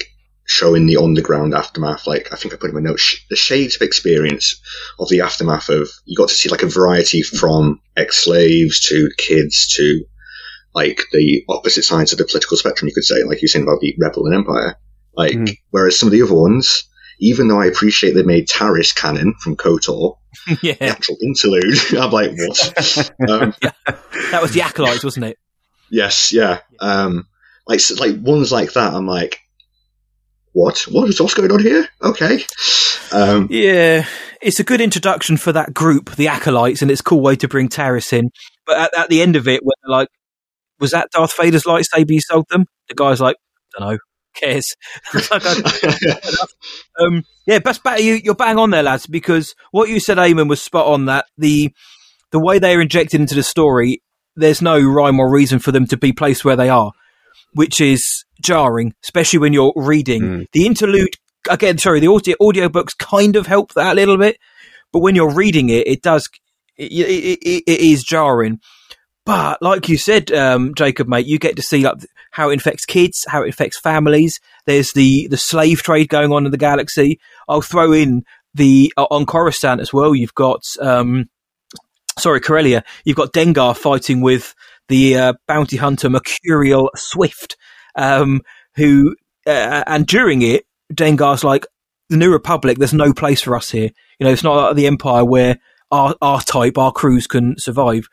showing the underground aftermath. Like, I think I put in my notes sh- the shades of experience of the aftermath of. You got to see like a variety from ex-slaves to kids to like the opposite sides of the political spectrum. You could say, like you were saying about the rebel and empire. Like, Mm. whereas some of the other ones, even though I appreciate they made Taris canon from KOTOR, the yeah, actual interlude, I'm like, what? um, that was the acolytes, wasn't it? yes, yeah. Um, like like ones like that, I'm like, what? What is what's going on here? Okay. Um, Yeah, it's a good introduction for that group, the acolytes, and it's a cool way to bring Taris in. But at, at the end of it, when they're like, was that Darth Vader's lightsaber you sold them? The guy's like, don't know, cares. Like, um, yeah, best bet you, you're bang on there, lads, because what you said, Eamon, was spot on. That the the way they're injected into the story, there's no rhyme or reason for them to be placed where they are, which is jarring, especially when you're reading Mm. the interlude. Again, sorry, the audio audiobooks kind of help that a little bit, but when you're reading it, it does it, it, it, it is jarring. But like you said, um, Jacob, mate, you get to see like how it affects kids, how it affects families. There's the the slave trade going on in the galaxy. I'll throw in the uh, on Coruscant as well. You've got um, sorry, Corellia. You've got Dengar fighting with the uh, bounty hunter Mercurial Swift, um, who uh, and during it, Dengar's like the New Republic. There's no place for us here. You know, it's not like the Empire where our our type, our crews can survive.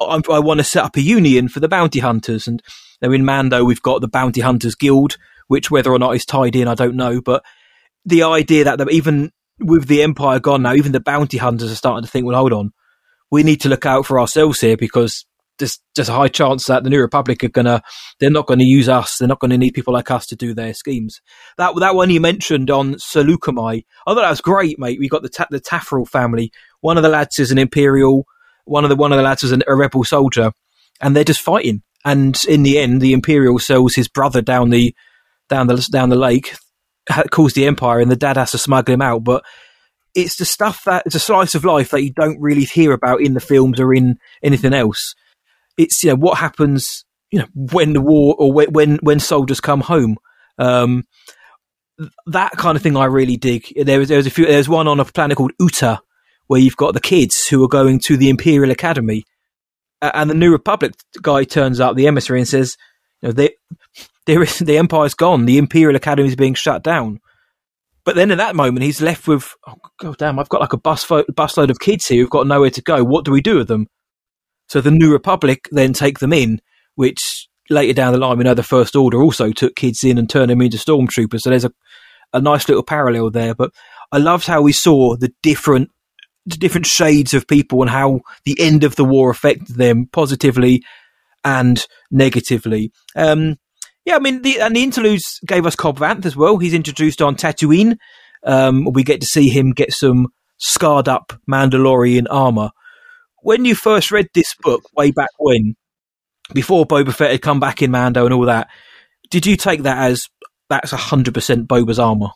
I, I want to set up a union for the bounty hunters, and now in Mando we've got the Bounty Hunters Guild, which whether or not is tied in, I don't know. But the idea that even with the Empire gone now, even the bounty hunters are starting to think, well, hold on, we need to look out for ourselves here because there's just a high chance that the New Republic are gonna, they're not going to use us. They're not going to need people like us to do their schemes. That that one you mentioned on Saleucami, I thought that was great, mate. We got the ta- the Tafferel family. One of the lads is an Imperial. One of the one of the lads is an, a rebel soldier, and they're just fighting. And in the end, the Imperial sells his brother down the down the down the lake, calls the Empire, and the dad has to smuggle him out. But it's the stuff that it's a slice of life that you don't really hear about in the films or in anything else. It's you know what happens you know when the war or when when, soldiers come home. Um, that kind of thing I really dig. There was there was a few. There's one on a planet called Uta where you've got the kids who are going to the Imperial Academy, and the New Republic guy turns up, the emissary, and says, "You know, they, there is the Empire's gone. The Imperial Academy is being shut down." But then in that moment, he's left with, "Oh god damn! I've got like a bus fo- busload of kids here who've got nowhere to go. What do we do with them?" So the New Republic then take them in, which later down the line, we know the First Order also took kids in and turned them into stormtroopers. So there's a a nice little parallel there. But I loved how we saw the different the different shades of people and how the end of the war affected them positively and negatively. Um, yeah, I mean, the, and the interludes gave us Cobb Vanth as well. He's introduced on Tatooine. Um, we get to see him get some scarred up Mandalorian armor. When you first read this book way back when, before Boba Fett had come back in Mando and all that, did you take that as that's 100% Boba's armor?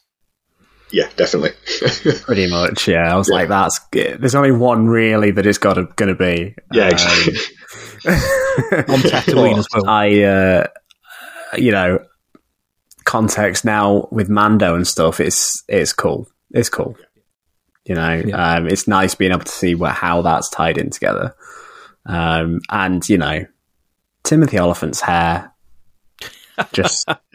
yeah, definitely. Pretty much, yeah. I was Yeah. like, that's there's only one really that it's got going to be. yeah, Um, exactly. On Tatooine as well. I, uh, you know, context now with Mando and stuff. It's it's cool. It's cool. You know, Yeah. um, it's nice being able to see what, how that's tied in together. Um, and you know, Timothy Olyphant's hair, just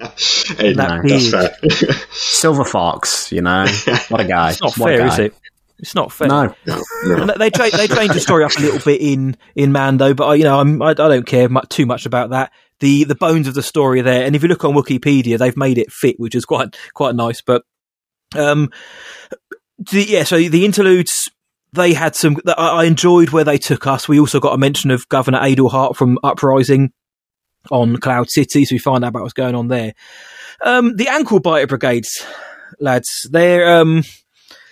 hey, That that's fair. silver fox. You know, what a guy. It's not What fair, guy. is it? It's not fair. No, no, no. They cha- they changed the story up a little bit in in Mando, but I, you know I'm, I, I don't care mu too much about that. The the bones of the story are there, and if you look on Wikipedia, they've made it fit, which is quite quite nice. But um, the, yeah, so the interludes they had some. I, enjoyed where they took us. We also got a mention of Governor Adelhard from Uprising on Cloud City, so we find out about what's going on there. Um, the ankle biter brigades, lads, they're um,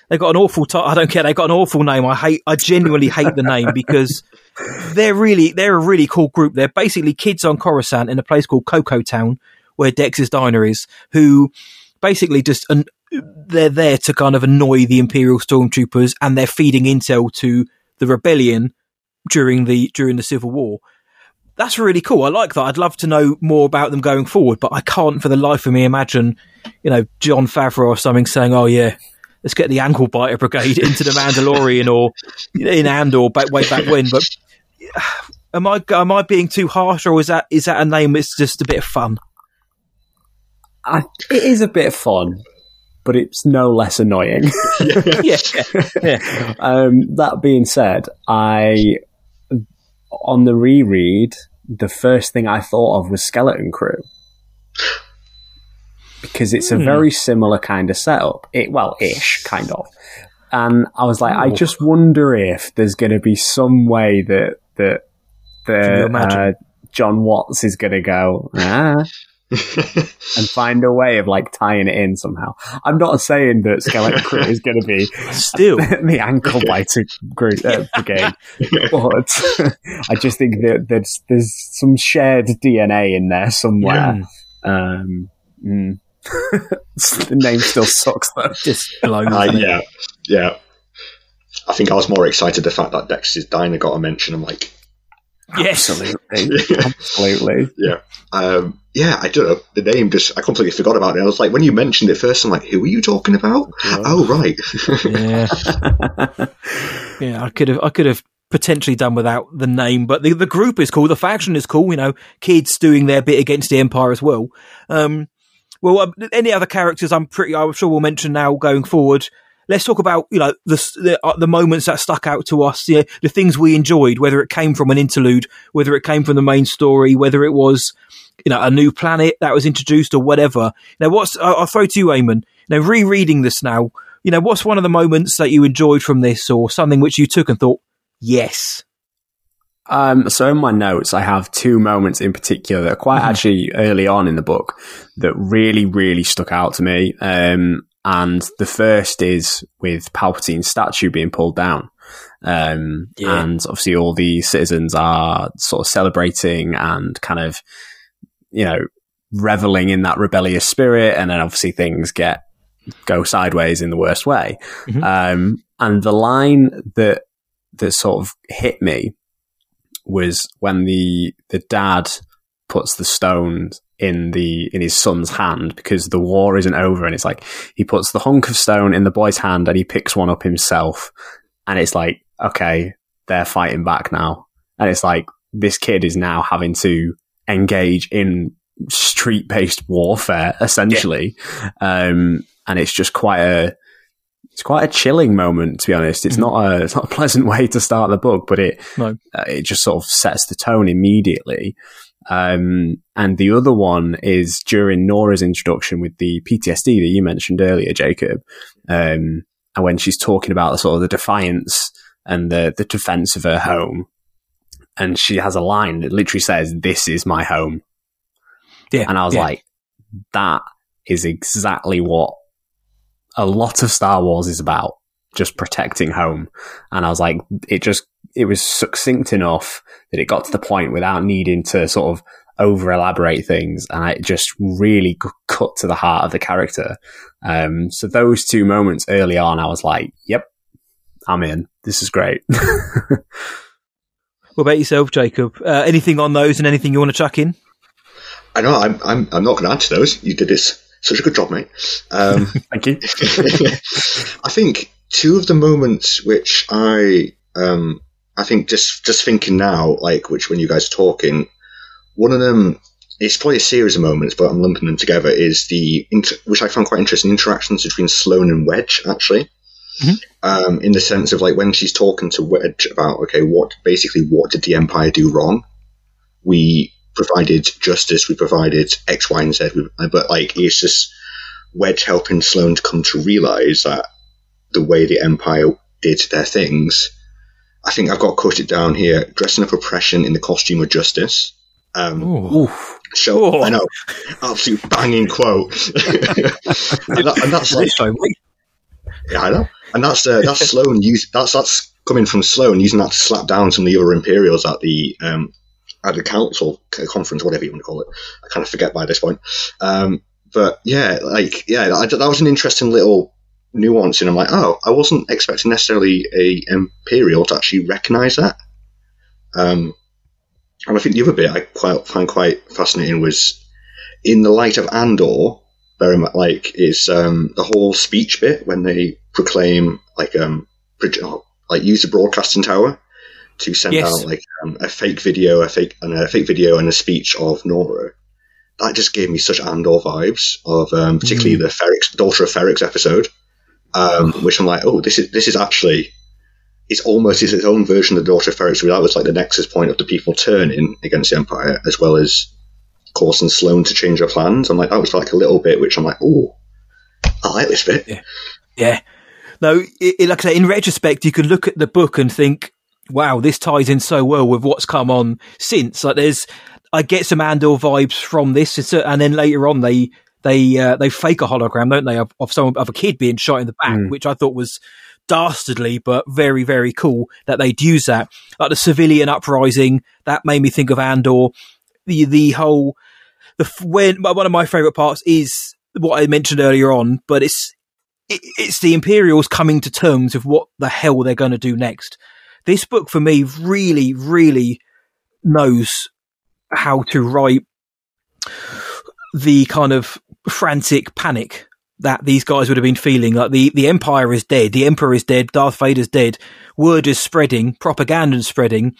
they got an awful. T- I don't care. They got an awful name. I hate. I genuinely hate the name because they're really they're a really cool group. They're basically kids on Coruscant in a place called CoCo Town, where Dex's diner is, who basically just an, they're there to kind of annoy the Imperial stormtroopers, and they're feeding intel to the rebellion during the during the Civil War. That's really cool. I like that. I'd love to know more about them going forward, but I can't for the life of me imagine, you know, Jon Favreau or something saying, "Oh yeah, let's get the ankle biter brigade into the Mandalorian or in Andor back way back when." But am I am I being too harsh, or is that is that a name that's just a bit of fun? I, it is a bit of fun, but it's no less annoying. yeah, yeah. um, that being said, I on the reread, the first thing I thought of was Skeleton Crew because it's a very similar kind of setup. It well, ish kind of. And I was like, I just wonder if there's going to be some way that that the uh, Jon Watts is going to go ah, and find a way of like tying it in somehow. I'm not saying that Skeleton Crew is going to be Still, the ankle biter group uh, brigade, but I just think that there's there's some shared DNA in there somewhere. Um, mm. the name still sucks though. just blown. Uh, yeah, yeah. I think I was more excited the fact that Dexter's Diner got a mention. I'm like, Yes, Absolutely, absolutely. yeah, um, yeah. I don't know. The name just I completely forgot about it. I was like, when you mentioned it first, I'm like, who are you talking about? Oh, right. yeah, yeah. I could have, I could have potentially done without the name, but the the group is cool. The faction is cool. You know, kids doing their bit against the Empire as well. Um, well, um, any other characters? I'm pretty. I'm sure we'll mention now going forward. Let's talk about you know the the, uh, the moments that stuck out to us, know, the things we enjoyed, whether it came from an interlude, whether it came from the main story, whether it was you know a new planet that was introduced or whatever. Now, what's I'll, I'll throw to you, Eamon. Now, rereading this now, you know, what's one of the moments that you enjoyed from this, or something which you took and thought, yes, Um, so in my notes, I have two moments in particular that are quite actually early on in the book that really, really stuck out to me. Um, and the first is with Palpatine's statue being pulled down. Um, Yeah. and obviously all the citizens are sort of celebrating and kind of, you know, reveling in that rebellious spirit. And then obviously things get, go sideways in the worst way. Mhm. Um, and the line that, that sort of hit me was when the the dad puts the stone in the in his son's hand because the war isn't over. And it's like he puts the hunk of stone in the boy's hand and he picks one up himself. And it's like okay they're fighting back now. And it's like this kid is now having to engage in street based warfare essentially. Um and it's just quite a it's quite a chilling moment to be honest. It's not a it's not a pleasant way to start the book but it No. uh, it just sort of sets the tone immediately um and the other one is during Norra's introduction with the PTSD that you mentioned earlier Jacob um and when she's talking about the sort of the defiance and the the defense of her home and she has a line that literally says this is my home yeah, and I was yeah. like, that is exactly what a lot of Star Wars is about. Just protecting home. And I was like, it just, it was succinct enough that it got to the point without needing to sort of over elaborate things. And it just really cut to the heart of the character. Um, so those two moments early on, I was like, yep, I'm in. This is great. what about yourself, Jacob? Uh, anything on those, and anything you want to chuck in? I know. I'm. I'm. I'm not going to answer those. You did this such a good job, mate. Um, Thank you. I think two of the moments which I um I think just just thinking now, like which when you guys are talking, one of them it's probably a series of moments, but I'm lumping them together. Is the which I found quite interesting interactions between Sloane and Wedge actually. Um, in the sense of like when she's talking to Wedge about okay, what basically what did the Empire do wrong? We provided justice, we provided X, Y, and Z, but like it's just Wedge helping Sloane to come to realize that the way the Empire did their things. I think I've got to cut it down here. Dressing up oppression in the costume of justice. Um, Oof. show, Oh. I know, absolute banging quote. and, that, and that's like, This yeah, I know, and that's uh, that's Sloane. Use that's that's coming from Sloane using that to slap down some of the other Imperials at the um, at the council conference, whatever you want to call it. I kind of forget by this point. Um, but yeah, like yeah, I, that was an interesting little nuance, and I'm like, oh, I wasn't expecting necessarily a Imperial to actually recognise that. Um, and I think the other bit I quite find quite fascinating was in the light of Andor, very much like is um, the whole speech bit when they proclaim like um oh, like use the broadcasting tower to send Yes. out like um, a fake video, a fake and a fake video and a speech of Norra. that just gave me such Andor vibes of um, particularly the Ferrix daughter of Ferrix episode, um, which I'm like, oh, this is this is actually it's almost it's its own version of the daughter of Ferrix. So that was like the nexus point of the people turning against the Empire, as well as causing Sloane to change her plans. I'm like, that was like a little bit, which I'm like, oh, I like this bit. Yeah. No, it, it- like I say, in retrospect, you can look at the book and think, wow, this ties in so well with what's come on since. Like, there's, I get some Andor vibes from this, and then later on, they they uh, they fake a hologram, don't they, of, of someone of a kid being shot in the back, which I thought was dastardly, but very very cool that they'd use that. Like the civilian uprising, that made me think of Andor. The the whole the when one of my favorite parts is what I mentioned earlier on, but it's it, it's the Imperials coming to terms with what the hell they're going to do next. This book for me really, really knows how to write the kind of frantic panic that these guys would have been feeling. Like the, the Empire is dead, the Emperor is dead, Darth Vader's dead, word is spreading, propaganda is spreading.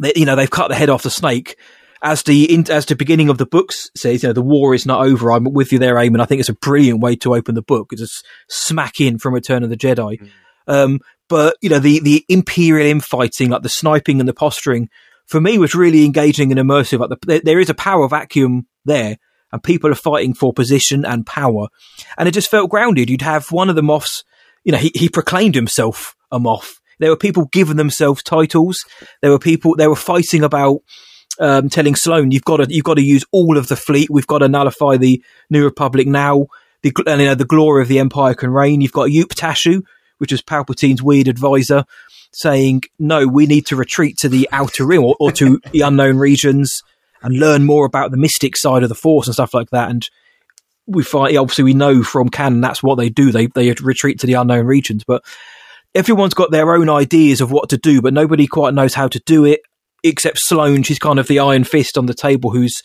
They, you know, they've cut the head off the snake. As the as the beginning of the books says, you know, the war is not over. I'm with you there, Eamon. I think it's a brilliant way to open the book. It's a smack in from Return of the Jedi. Um, but you know, the the imperial infighting, like the sniping and the posturing, for me was really engaging and immersive. Like the, there is a power vacuum there, and people are fighting for position and power, and it just felt grounded. You'd have one of the Moffs, you know, he, he proclaimed himself a Moff. There were people giving themselves titles. There were people. They were fighting about um, telling Sloane, "You've got to, you've got to use all of the fleet. We've got to nullify the New Republic now. The and, you know, the glory of the Empire can reign." You've got Yupe Tashu, which was Palpatine's weird advisor, saying, "No, we need to retreat to the Outer Rim or, or to the unknown regions and learn more about the mystic side of the Force and stuff like that." And we find, obviously, we know from canon that's what they do. They they retreat to the unknown regions, but everyone's got their own ideas of what to do, but nobody quite knows how to do it except Sloane. She's kind of the iron fist on the table who's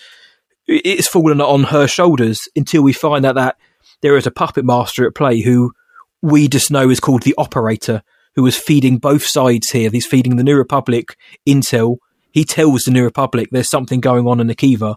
it's fallen on her shoulders until we find out that there is a puppet master at play who we just know is called the operator who is feeding both sides here. He's feeding the New Republic intel. He tells the New Republic there's something going on in Akiva.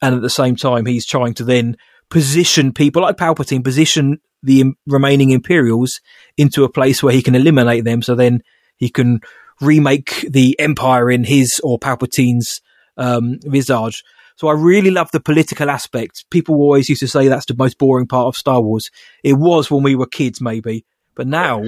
And at the same time, he's trying to then position people like Palpatine, position the remaining Imperials into a place where he can eliminate them. So then he can remake the Empire in his or Palpatine's um, visage. So I really love the political aspect. People always used to say that's the most boring part of Star Wars. It was when we were kids, maybe, but now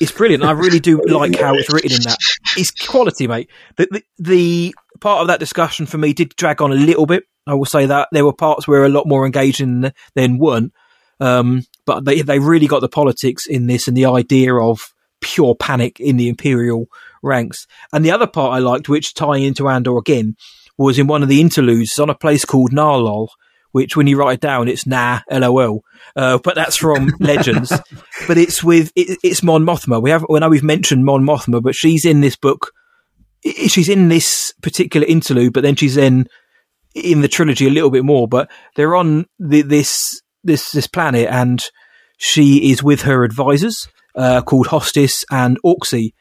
it's brilliant. I really do like how it's written in that. It's quality, mate. The, the, the part of that discussion for me did drag on a little bit. I will say that there were parts where a lot more engaging than weren't. Um, but they they really got the politics in this and the idea of pure panic in the imperial ranks. And the other part I liked, which tying into Andor again, was in one of the interludes on a place called Narlol, which when you write it down, it's nah, lol. Uh, but that's from Legends. But it's with it, it's Mon Mothma. We have, I know we've mentioned Mon Mothma, but she's in this book. She's in this particular interlude, but then she's in in the trilogy a little bit more. But they're on the, this this this planet, and she is with her advisors uh, called Hostis and Orksy,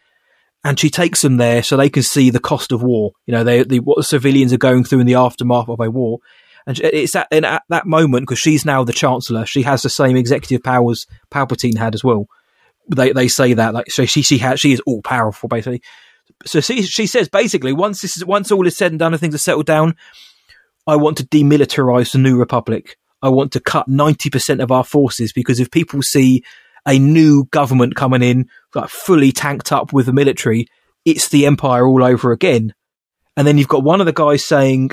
and she takes them there so they can see the cost of war. You know, they, the, what the civilians are going through in the aftermath of a war. And it's at, and at that moment because she's now the chancellor. She has the same executive powers Palpatine had as well. They they say that like so she she has she is all powerful basically. So she she says basically once this is once all is said and done and things are settled down, I want to demilitarize the new republic. I want to cut ninety percent of our forces because if people see a new government coming in, like fully tanked up with the military, it's the empire all over again. And then you've got one of the guys saying,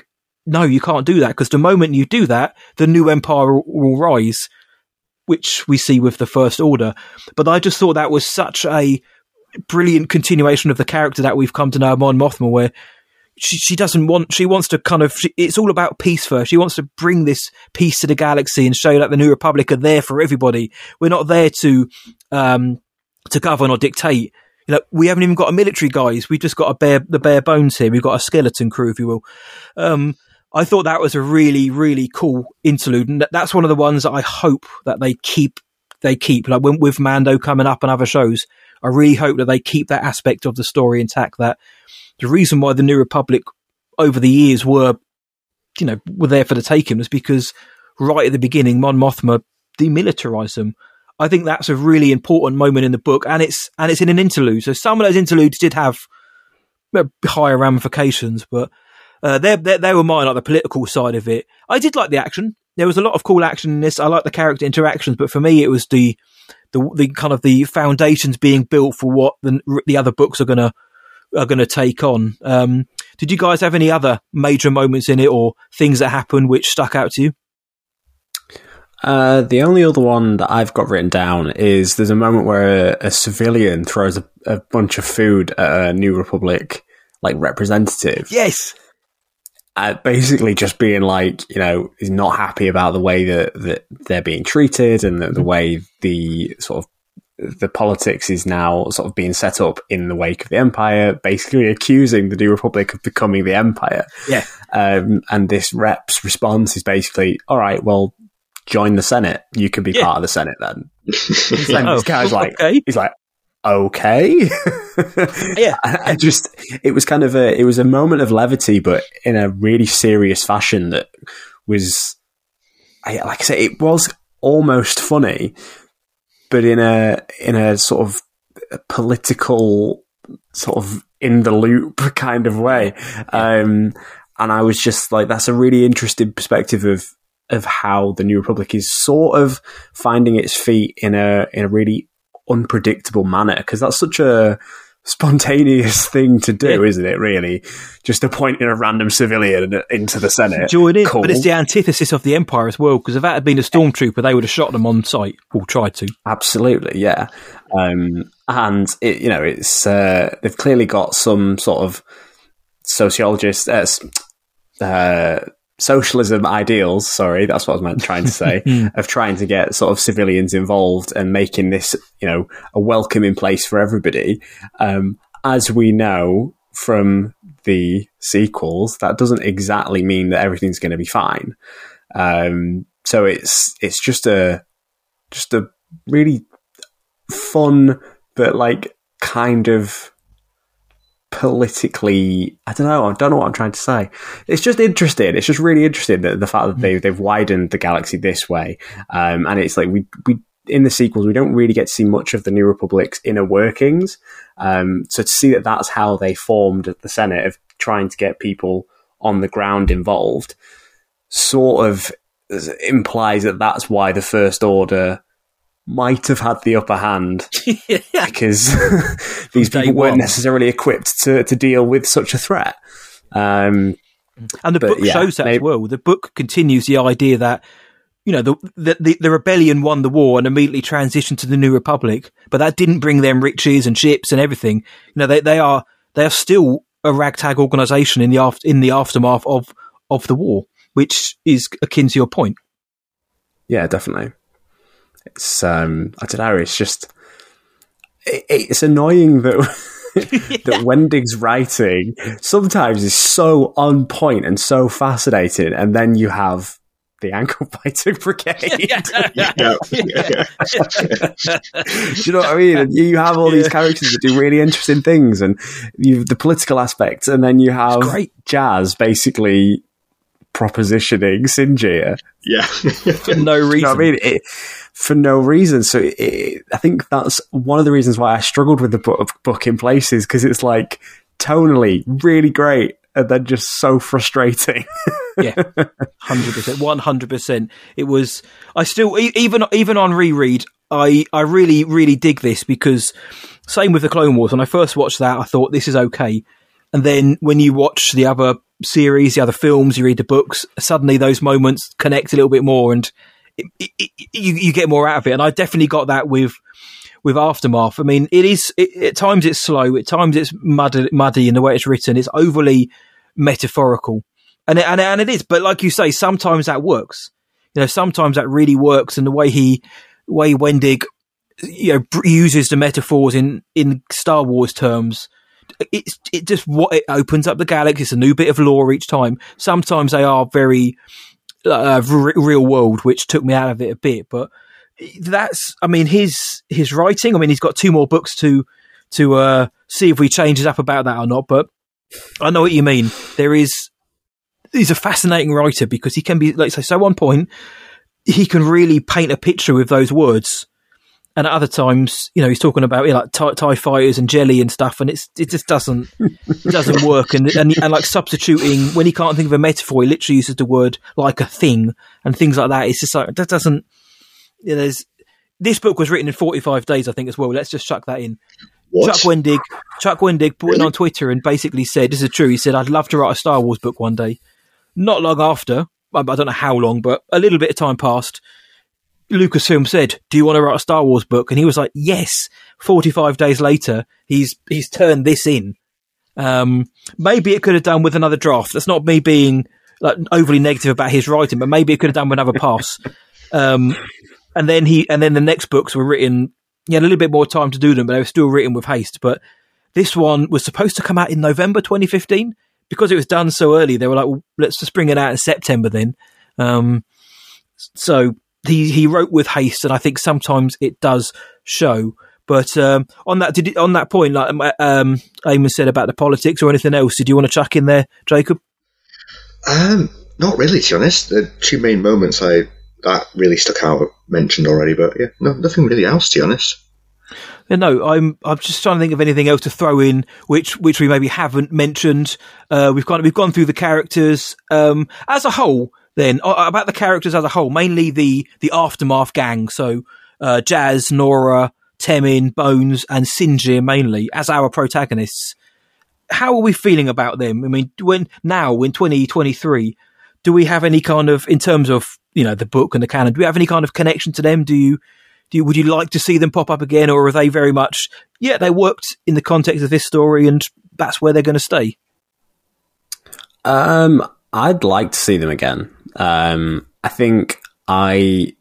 no, you can't do that because the moment you do that, the new empire will, rise, which we see with the First Order. But I just thought that was such a brilliant continuation of the character that we've come to know Mon Mothma, where she, she doesn't want, she wants to kind of, she, it's all about peace first. She wants to bring this peace to the galaxy and show that the New Republic are there for everybody. We're not there to, um, to govern or dictate. You know, we haven't even got a military guys. We've just got a bare, the bare bones here. We've got a skeleton crew, if you will. Um, I thought that was a really, really cool interlude, and that's one of the ones that I hope that they keep. They keep like when, with Mando coming up and other shows. I really hope that they keep that aspect of the story intact. That the reason why the New Republic over the years were you know were there for the taking was because right at the beginning, Mon Mothma demilitarized them. I think that's a really important moment in the book, and it's and it's in an interlude. So some of those interludes did have higher ramifications, but uh, they they were mine, like the political side of it. I did like the action. There was a lot of cool action in this. I like the character interactions, but for me, it was the the, the kind of the foundations being built for what the the other books are gonna are gonna take on. Um, did you guys have any other major moments in it or things that happened which stuck out to you? Uh, the only other one that I've got written down is there's a moment where a, a civilian throws a, a, bunch of food at a New Republic like representative. Yes. Uh, basically, just being like, you know, is not happy about the way that, that they're being treated and the, the way the sort of the politics is now sort of being set up in the wake of the empire, basically accusing the New Republic of becoming the empire. Yeah. Um, and this rep's response is basically, all right, well, join the Senate. You can be yeah. part of the Senate then. and oh, this guy's like, okay. he's like, okay. yeah. I just, it was kind of a, it was a moment of levity, but in a really serious fashion that was, I, like I say, it was almost funny, but in a, in a sort of political, sort of in the loop kind of way. Um, and I was just like, that's a really interesting perspective of of how the New Republic is sort of finding its feet in a in a really unpredictable manner because that's such a spontaneous thing to do, yeah. isn't it? Really, just appointing a random civilian into the Senate. Join in, cool. but it's the antithesis of the Empire as well. Because if that had been a stormtrooper, they would have shot them on sight or tried to. Absolutely, yeah. Um, and it, you know, it's uh, they've clearly got some sort of sociologist. Uh, uh, socialism ideals, sorry, that's what I was meant trying to say, hmm. of trying to get sort of civilians involved and making this, you know, a welcoming place for everybody. Um, as we know from the sequels, that doesn't exactly mean that everything's going to be fine. Um, so it's it's just a just a really fun but like kind of politically I don't know I don't know what I'm trying to say. It's just interesting it's just really interesting that the fact that they, they've widened the galaxy this way um, and it's like we we in the sequels we don't really get to see much of the New Republic's inner workings um, so to see that that's how they formed the Senate of trying to get people on the ground involved sort of implies that that's why the First Order might have had the upper hand because these people weren't necessarily equipped to, to deal with such a threat. Um, and the book yeah, shows that maybe, as well. The book continues the idea that you know the, the the rebellion won the war and immediately transitioned to the new republic, but that didn't bring them riches and ships and everything. You know they they are they are still a ragtag organization in the after, in the aftermath of of the war, which is akin to your point. Yeah, definitely. It's um, I don't know. It's just it, it's annoying that. that Wendig's writing sometimes is so on point and so fascinating, and then you have the ankle biting brigade. yeah. do you know what I mean? And you have all these characters that do really interesting things, and you the political aspects, and then you have great Jas basically propositioning Sinjir. Yeah. For no reason. You know I mean? It, for no reason. So it, I think that's one of the reasons why I struggled with the book, book in places because it's like tonally really great and then just so frustrating. yeah, hundred percent, one hundred percent. It was. I still even even on reread, I I really really dig this because same with the Clone Wars. When I first watched that, I thought this is okay, and then when you watch the other series, the other films, you read the books, suddenly those moments connect a little bit more, and it, it, you, you get more out of it. And I definitely got that with with Aftermath. I mean, it is it, at times it's slow, at times it's muddy, muddy in the way it's written. It's overly metaphorical, and it, and and it is. But like you say, sometimes that works. You know, sometimes that really works, and the way he, way Wendig, you know, uses the metaphors in in Star Wars terms. It's it just what it opens up the galaxy. It's a new bit of lore each time. Sometimes they are very uh, r- real world, which took me out of it a bit. But that's, I mean, his his writing. I mean, he's got two more books to to uh, see if he changes up about that or not. But I know what you mean. There is he's a fascinating writer because he can be, like say, so on point. He can really paint a picture with those words. And at other times, you know, he's talking about you know, like tie, tie fighters and jelly and stuff, and it's it just doesn't it doesn't work. And, and and like substituting when he can't think of a metaphor, he literally uses the word like a thing and things like that. It's just like that doesn't. You know, there's this book was written in 45 days, I think, as well. Let's just chuck that in. What? Chuck Wendig, Chuck Wendig put it on Twitter and basically said, "This is true." He said, "I'd love to write a Star Wars book one day." Not long after, I don't know how long, but a little bit of time passed. Lucasfilm said, "Do you want to write a Star Wars book?" And he was like, "Yes." Forty-five days later, he's he's turned this in. Um, maybe it could have done with another draft. That's not me being like overly negative about his writing, but maybe it could have done with another pass. Um, and then he and then the next books were written. He had a little bit more time to do them, but they were still written with haste. But this one was supposed to come out in November 2015 because it was done so early. They were like, well, "Let's just bring it out in September then." Um, so he he wrote with haste, and I think sometimes it does show. But um, on that did on that point, like um, um, Eamon said about the politics or anything else, did you want to chuck in there, Jacob? Um, not really, to be honest. The two main moments I that really stuck out mentioned already, but yeah, no, nothing really else, to be honest. Yeah, no, I'm I'm just trying to think of anything else to throw in, which which we maybe haven't mentioned. Uh, we've kind of we've gone through the characters um, as a whole. Then uh, about the characters as a whole, mainly the the aftermath gang. So uh, Jas, Norra, Temmin, Bones, and Sinjir mainly as our protagonists. How are we feeling about them? I mean, when now in 2023, do we have any kind of in terms of you know the book and the canon? Do we have any kind of connection to them? Do you do you, would you like to see them pop up again, or are they very much yeah they worked in the context of this story and that's where they're going to stay? Um, I'd like to see them again. Um, I think I,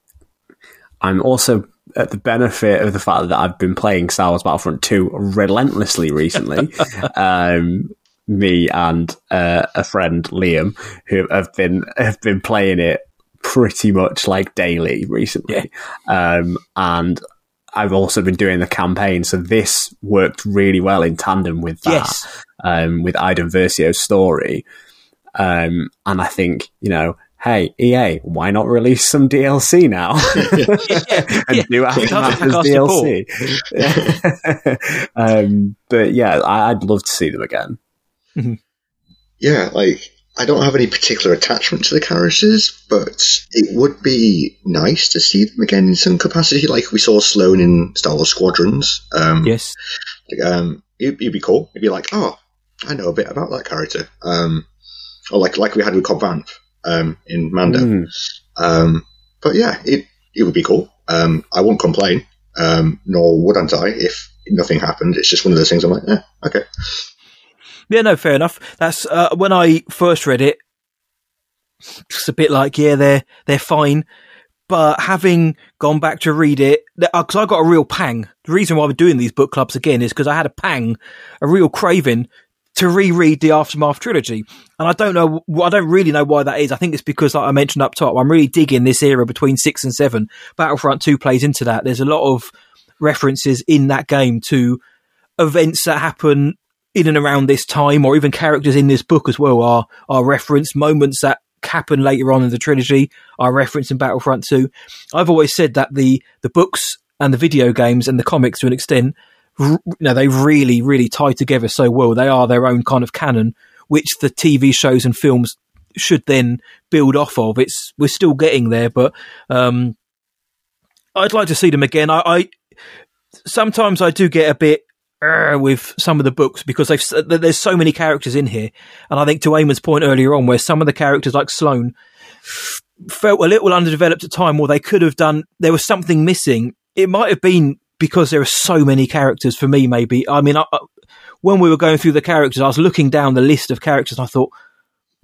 I'm also at the benefit of the fact that I've been playing Star Wars Battlefront 2 relentlessly recently. um, me and uh, a friend Liam, who have been have been playing it pretty much like daily recently, um, and I've also been doing the campaign. So this worked really well in tandem with that, Yes. um, with Iden Versio's story. Um, and I think you know, hey EA, why not release some DLC now and yeah. do It Aftermath as DLC? um, but yeah, I, I'd love to see them again. Yeah, like I don't have any particular attachment to the characters, but it would be nice to see them again in some capacity, like we saw Sloane in Star Wars Squadrons. Um, Yes, like, um, it, it'd be cool. It'd be like, oh, I know a bit about that character. Um, or like like we had with Cobb Vanth um, in Mando. Mm. Um, but yeah, it it would be cool. Um, I won't complain, um, nor wouldn't I if nothing happened. It's just one of those things. I'm like, yeah, okay. yeah, no, fair enough. That's uh, when I first read it. It's a bit like yeah, they're they're fine, but having gone back to read it, because I got a real pang. The reason why we're doing these book clubs again is because I had a pang, a real craving to reread the Aftermath trilogy. And I don't know, I don't really know why that is. I think it's because, like I mentioned up top, I'm really digging this era between six and seven. Battlefront 2 plays into that. There's a lot of references in that game to events that happen in and around this time, or even characters in this book as well are, are referenced. Moments that happen later on in the trilogy are referenced in Battlefront 2. I've always said that the, the books and the video games and the comics to an extent you know, they really, really tie together so well. They are their own kind of canon, which the TV shows and films should then build off of. It's we're still getting there, but um, I'd like to see them again. I, I sometimes I do get a bit uh, with some of the books because there's so many characters in here, and I think to Eamon's point earlier on, where some of the characters like Sloane felt a little underdeveloped at time, or they could have done. There was something missing. It might have been because there are so many characters for me. Maybe I mean, I, I- when we were going through the characters, I was looking down the list of characters, and I thought,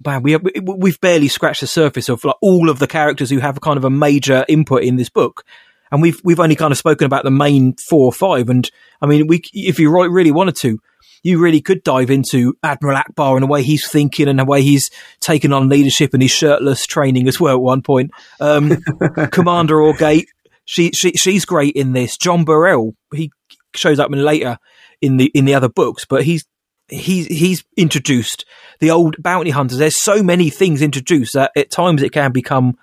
man, we have, we- we've barely scratched the surface of like all of the characters who have kind of a major input in this book. And we've we've only kind of spoken about the main four or five, and I mean, we if you really wanted to, you really could dive into Admiral Ackbar and the way he's thinking and the way he's taken on leadership and his shirtless training as well. At one point, um, Commander Agate, she she she's great in this. Jom Barell, he shows up in later in the in the other books, but he's he's he's introduced the old bounty hunters. There's so many things introduced that at times it can become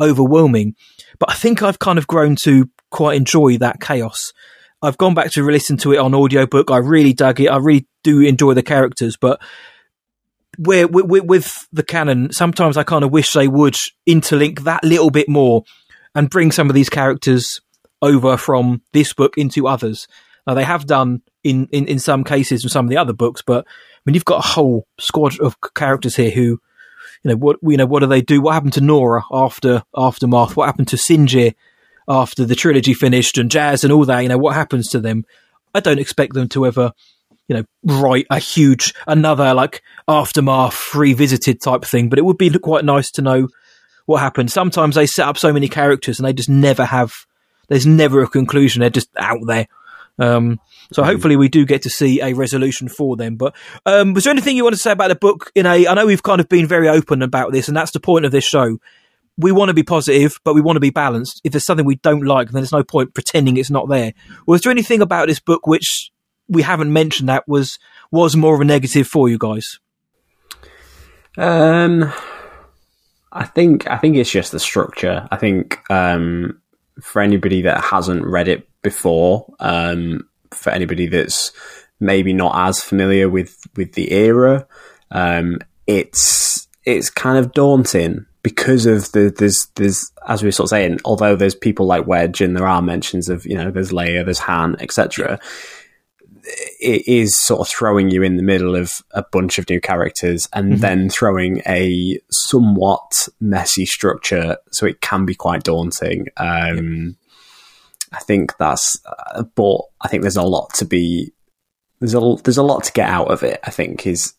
overwhelming. But I think I've kind of grown to quite enjoy that chaos. I've gone back to listen to it on audiobook. I really dug it. I really do enjoy the characters, but where with, with the canon, sometimes I kind of wish they would interlink that little bit more and bring some of these characters over from this book into others. Now they have done in, in, in some cases with some of the other books, but I mean you've got a whole squad of characters here who, you know, what you know, what do they do? What happened to Norra after aftermath? What happened to Sinjir after the trilogy finished and Jas and all that? You know, what happens to them? I don't expect them to ever, you know, write a huge another like aftermath revisited type thing, but it would be quite nice to know what happens. Sometimes they set up so many characters and they just never have. There's never a conclusion. They're just out there. Um, so mm-hmm. hopefully we do get to see a resolution for them. But um, was there anything you want to say about the book? In a, I know we've kind of been very open about this, and that's the point of this show. We want to be positive, but we want to be balanced. If there's something we don't like, then there's no point pretending it's not there. Was there anything about this book which we haven't mentioned that was was more of a negative for you guys? Um, I think I think it's just the structure. I think um, for anybody that hasn't read it before, um, for anybody that's maybe not as familiar with with the era, um, it's it's kind of daunting because of the there's there's as we were sort of saying, although there's people like Wedge and there are mentions of you know there's Leia, there's Han, etc. It is sort of throwing you in the middle of a bunch of new characters and mm-hmm. then throwing a somewhat messy structure, so it can be quite daunting. Um, I think that's, uh, but I think there's a lot to be there's a there's a lot to get out of it. I think is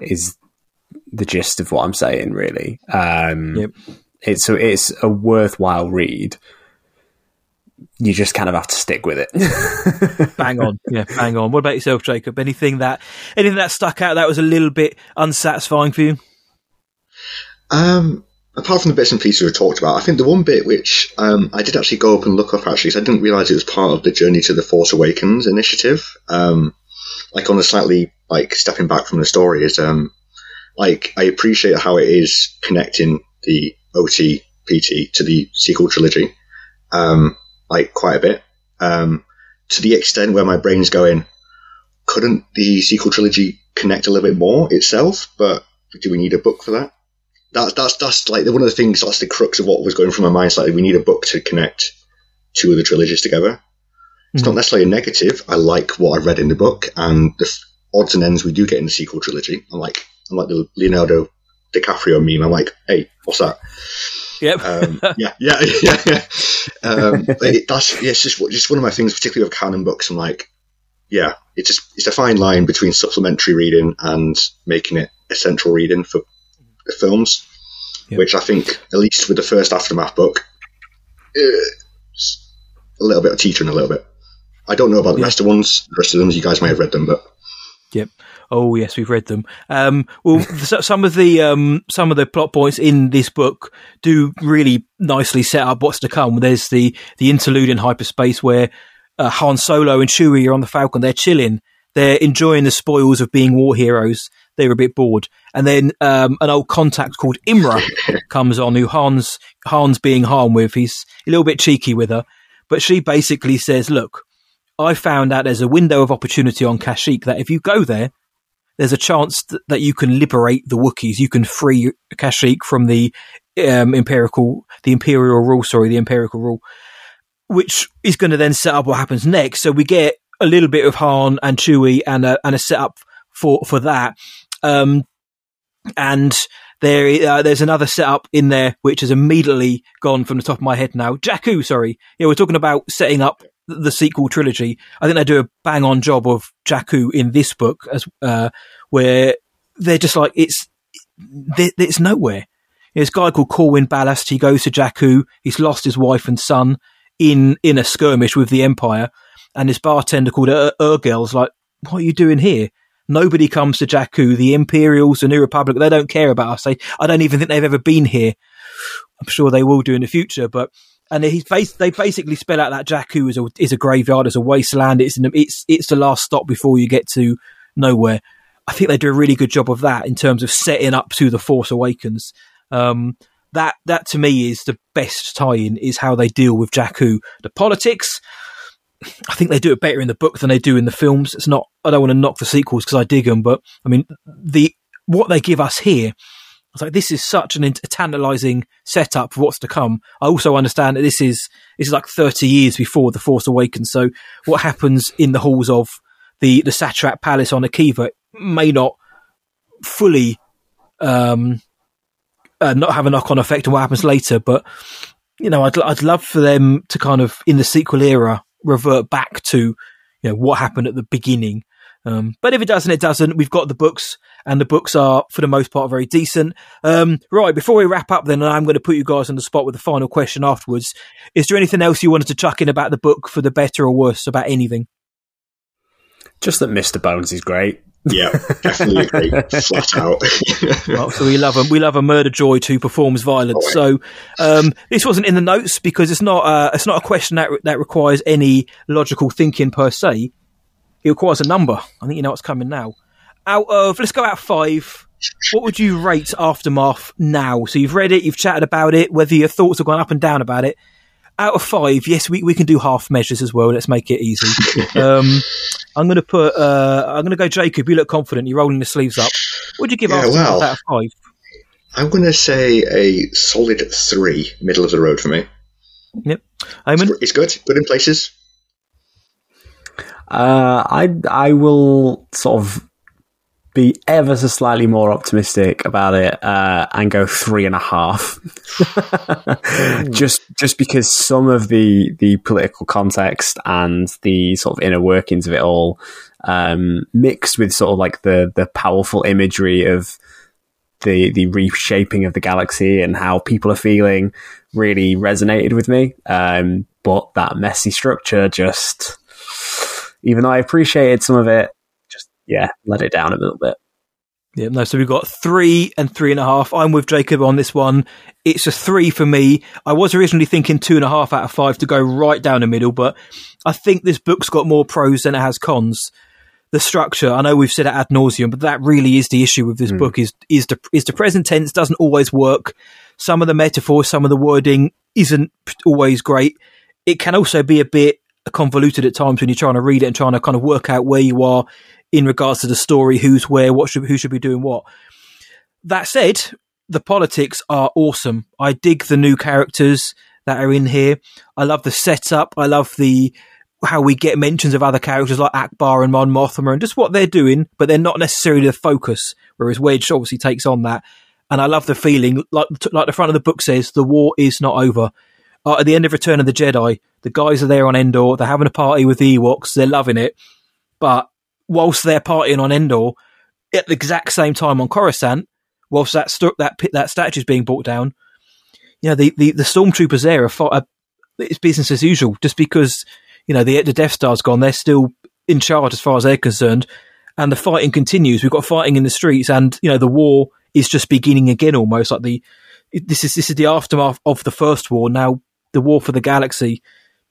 is the gist of what I'm saying. Really, um, yep. it's so it's a worthwhile read. You just kind of have to stick with it. bang on, yeah, bang on. What about yourself, Jacob? Anything that anything that stuck out that was a little bit unsatisfying for you? Um, apart from the bits and pieces we talked about, I think the one bit which um, I did actually go up and look up actually, because I didn't realize it was part of the Journey to the Force Awakens initiative. Um, like on a slightly like stepping back from the story is um, like I appreciate how it is connecting the OT PT to the sequel trilogy, um, like quite a bit. Um, to the extent where my brain's going, couldn't the sequel trilogy connect a little bit more itself? But do we need a book for that? that's that's that's like one of the things. That's the crux of what was going through my mind. It's like we need a book to connect two of the trilogies together. It's mm-hmm. not necessarily a negative. I like what I read in the book and the odds and ends we do get in the sequel trilogy. I'm like I'm like the Leonardo DiCaprio meme. I'm like, hey, what's that? Yep. Um, yeah, yeah, yeah. yeah. Um, it, that's yeah, it's just just one of my things, particularly with canon books. I'm like, yeah, it's just it's a fine line between supplementary reading and making it essential reading for the films, yep. which I think, at least with the first Aftermath book, a little bit of teaching, a little bit. I don't know about the yep. rest of the ones. The rest of them, you guys may have read them, but yep. Oh yes, we've read them. Um, well, some of the um, some of the plot points in this book do really nicely set up what's to come. There's the the interlude in hyperspace where uh, Han Solo and Chewie are on the Falcon. They're chilling. They're enjoying the spoils of being war heroes They're a bit bored. And then um, an old contact called Imra comes on, who Han's Han's being Han with. He's a little bit cheeky with her, but she basically says, "Look, I found out there's a window of opportunity on Kashyyyk that if you go there, there's a chance th- that you can liberate the Wookiees. You can free Kashyyyk from the um, imperial, the imperial rule. Sorry, the imperial rule." Which is going to then set up what happens next. So we get a little bit of Han and Chewie and a, and a setup for for that. Um, and there, uh, there's another setup in there which has immediately gone from the top of my head now. Jakku, sorry. Yeah, we're talking about setting up the sequel trilogy. I think they do a bang on job of Jakku in this book as, uh, where they're just like, it's, it's nowhere. There's a guy called Corwin Ballast. He goes to Jakku. He's lost his wife and son in, in a skirmish with the Empire. And this bartender called Ur- like, what are you doing here? Nobody comes to Jakku. The Imperials, the New Republic, they don't care about us. They, I don't even think they've ever been here. I'm sure they will do in the future, but and he's they basically spell out that Jakku is a is a graveyard, is a wasteland. It's it's it's the last stop before you get to nowhere. I think they do a really good job of that in terms of setting up to the Force Awakens. Um, that that to me is the best tie-in is how they deal with Jakku. The politics, I think they do it better in the book than they do in the films. It's not. I don't want to knock the sequels because I dig them, but I mean the what they give us here. It's like this is such an tantalizing setup for what's to come. I also understand that this is this is like thirty years before the Force Awakens. So what happens in the halls of the the Satrap Palace on Akiva may not fully um, uh, not have a knock on effect on what happens later. But you know, I'd I'd love for them to kind of in the sequel era revert back to you know what happened at the beginning. Um, but if it doesn't, it doesn't. We've got the books, and the books are, for the most part, very decent. Um, right, before we wrap up, then, I'm going to put you guys on the spot with the final question afterwards. Is there anything else you wanted to chuck in about the book for the better or worse, about anything? Just that Mr. Bones is great. Yeah, definitely agree. Flat out. well, so we love him. we love a murder droid who performs violence. So um, this wasn't in the notes because it's not uh, it's not a question that that requires any logical thinking per se. It requires a number. I think you know what's coming now. Out of let's go out five. What would you rate Aftermath now? So you've read it, you've chatted about it, whether your thoughts have gone up and down about it out of five, yes, we, we can do half measures as well. Let's make it easy. um, I'm going to put. Uh, I'm going to go Jacob. You look confident. You're rolling the sleeves up. What would you give yeah, well, out of five? I'm going to say a solid three, middle of the road for me. Yep. Eamon? It's, it's good. Good in places. Uh, I I will sort of be ever so slightly more optimistic about it uh, and go three and a half. just just because some of the the political context and the sort of inner workings of it all, um, mixed with sort of like the the powerful imagery of the the reshaping of the galaxy and how people are feeling, really resonated with me. Um, but that messy structure just, even though I appreciated some of it, yeah, let it down a little bit. Yeah, no, so we've got three and three and a half. I'm with Jacob on this one. It's a three for me. I was originally thinking two and a half out of five to go right down the middle, but I think this book's got more pros than it has cons. The structure, I know we've said it ad nauseum, but that really is the issue with this mm. book is, is the, is the present tense doesn't always work. Some of the metaphors, some of the wording isn't always great. It can also be a bit convoluted at times when you're trying to read it and trying to kind of work out where you are in regards to the story, who's where, what should who should be doing what. That said, the politics are awesome. I dig the new characters that are in here. I love the setup. I love the how we get mentions of other characters like Ackbar and Mon Mothma and just what they're doing, but they're not necessarily the focus. Whereas Wedge obviously takes on that, and I love the feeling like like the front of the book says, the war is not over. Uh, at the end of Return of the Jedi, the guys are there on Endor. They're having a party with the Ewoks. They're loving it, but whilst they're partying on Endor, at the exact same time on Coruscant, whilst that that that statue is being brought down, you know the the, the stormtroopers there are, far, are, it's business as usual. Just because you know the the Death Star's gone, they're still in charge as far as they're concerned, and the fighting continues. We've got fighting in the streets, and you know the war is just beginning again, almost like the this is this is the aftermath of the first war. Now the war for the galaxy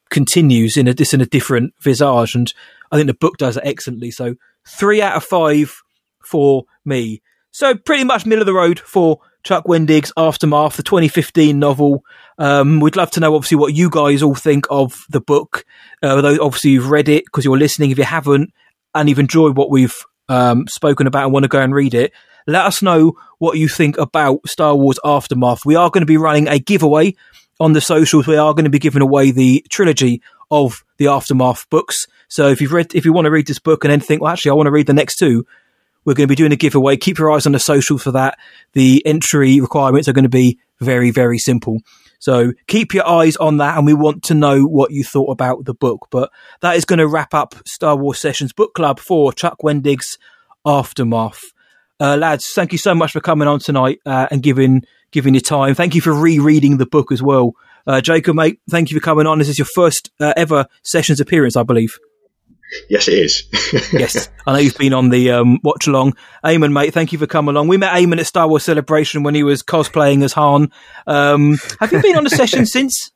continues in a this in a different visage, and I think the book does it excellently. So three out of five for me. So pretty much middle of the road for Chuck Wendig's Aftermath, the 2015 novel. Um, we'd love to know, obviously, what you guys all think of the book. Uh, obviously, you've read it because you're listening. If you haven't and you've enjoyed what we've um, spoken about and want to go and read it, let us know what you think about Star Wars Aftermath. We are going to be running a giveaway on the socials. We are going to be giving away the trilogy of the Aftermath books. So if you've read, if you want to read this book and then think, well, actually, I want to read the next two, we're going to be doing a giveaway. Keep your eyes on the social for that. The entry requirements are going to be very, very simple. So keep your eyes on that, and we want to know what you thought about the book. But that is going to wrap up Star Wars Sessions Book Club for Chuck Wendig's Aftermath. Uh, lads, thank you so much for coming on tonight uh, and giving giving your time. Thank you for rereading the book as well. Uh, Jacob, mate, thank you for coming on. This is your first uh, ever Sessions appearance, I believe. Yes, it is. yes, I know you've been on the um, watch along. Eamon, mate, thank you for coming along. We met Eamon at Star Wars Celebration when he was cosplaying as Han. Um, have you been on a session since?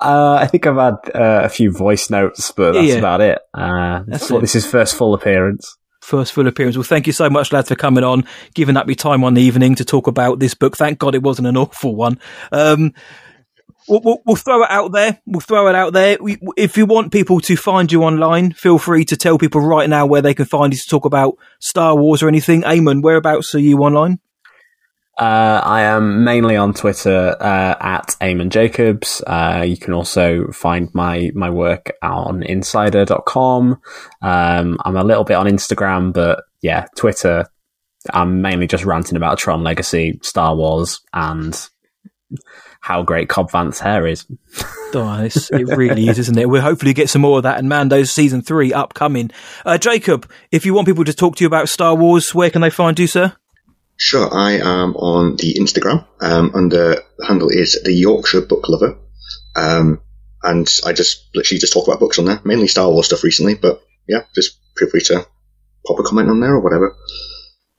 Uh, I think I've had uh, a few voice notes, but that's yeah. about it. Uh, that's it. This is first full appearance. first full appearance. Well, thank you so much, lads, for coming on, giving up your time on the evening to talk about this book. Thank God it wasn't an awful one. Um, we'll, we'll, we'll, throw it out there. We'll throw it out there. We, if you want people to find you online, feel free to tell people right now where they can find you to talk about Star Wars or anything. Eamon, whereabouts are you online? Uh, I am mainly on Twitter uh, at Eamon Jacobs. Uh, you can also find my, my work on insider.com. Um, I'm a little bit on Instagram, but yeah, Twitter, I'm mainly just ranting about Tron Legacy, Star Wars, and how great Cobb Vanth's hair is. oh, it really is, isn't it? We'll hopefully get some more of that in Mando's season three upcoming. Uh, Jacob, if you want people to talk to you about Star Wars, where can they find you, sir? Sure, I am on the Instagram. Um, under the handle is the Yorkshire Book Lover, um, and I just literally just talk about books on there, mainly Star Wars stuff recently. But yeah, just feel free to pop a comment on there or whatever.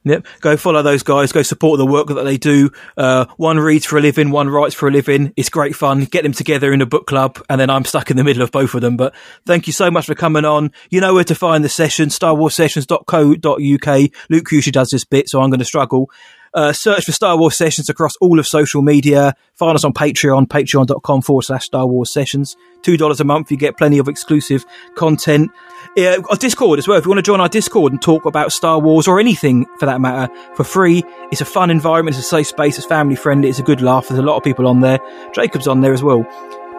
Yep. Go follow those guys. Go support the work that they do. Uh, one reads for a living, one writes for a living. It's great fun. Get them together in a book club. And then I'm stuck in the middle of both of them. But thank you so much for coming on. You know where to find the session, starwarsessions.co.uk. Luke usually does this bit, so I'm going to struggle. Uh, search for Star Wars Sessions across all of social media. Find us on Patreon, patreon.com forward slash Star Wars Sessions. $2 a month. You get plenty of exclusive content. Yeah, our Discord as well. If you want to join our Discord and talk about Star Wars or anything for that matter for free, it's a fun environment. It's a safe space. It's family friendly. It's a good laugh. There's a lot of people on there. Jacob's on there as well.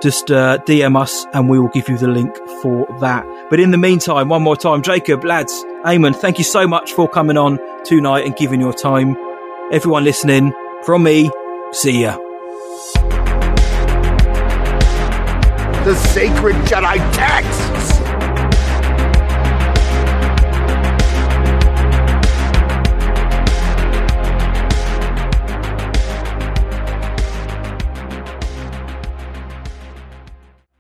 Just uh, DM us and we will give you the link for that. But in the meantime, one more time, Jacob, lads, Eamon, thank you so much for coming on tonight and giving your time. Everyone listening, from me, see ya. The sacred Jedi texts!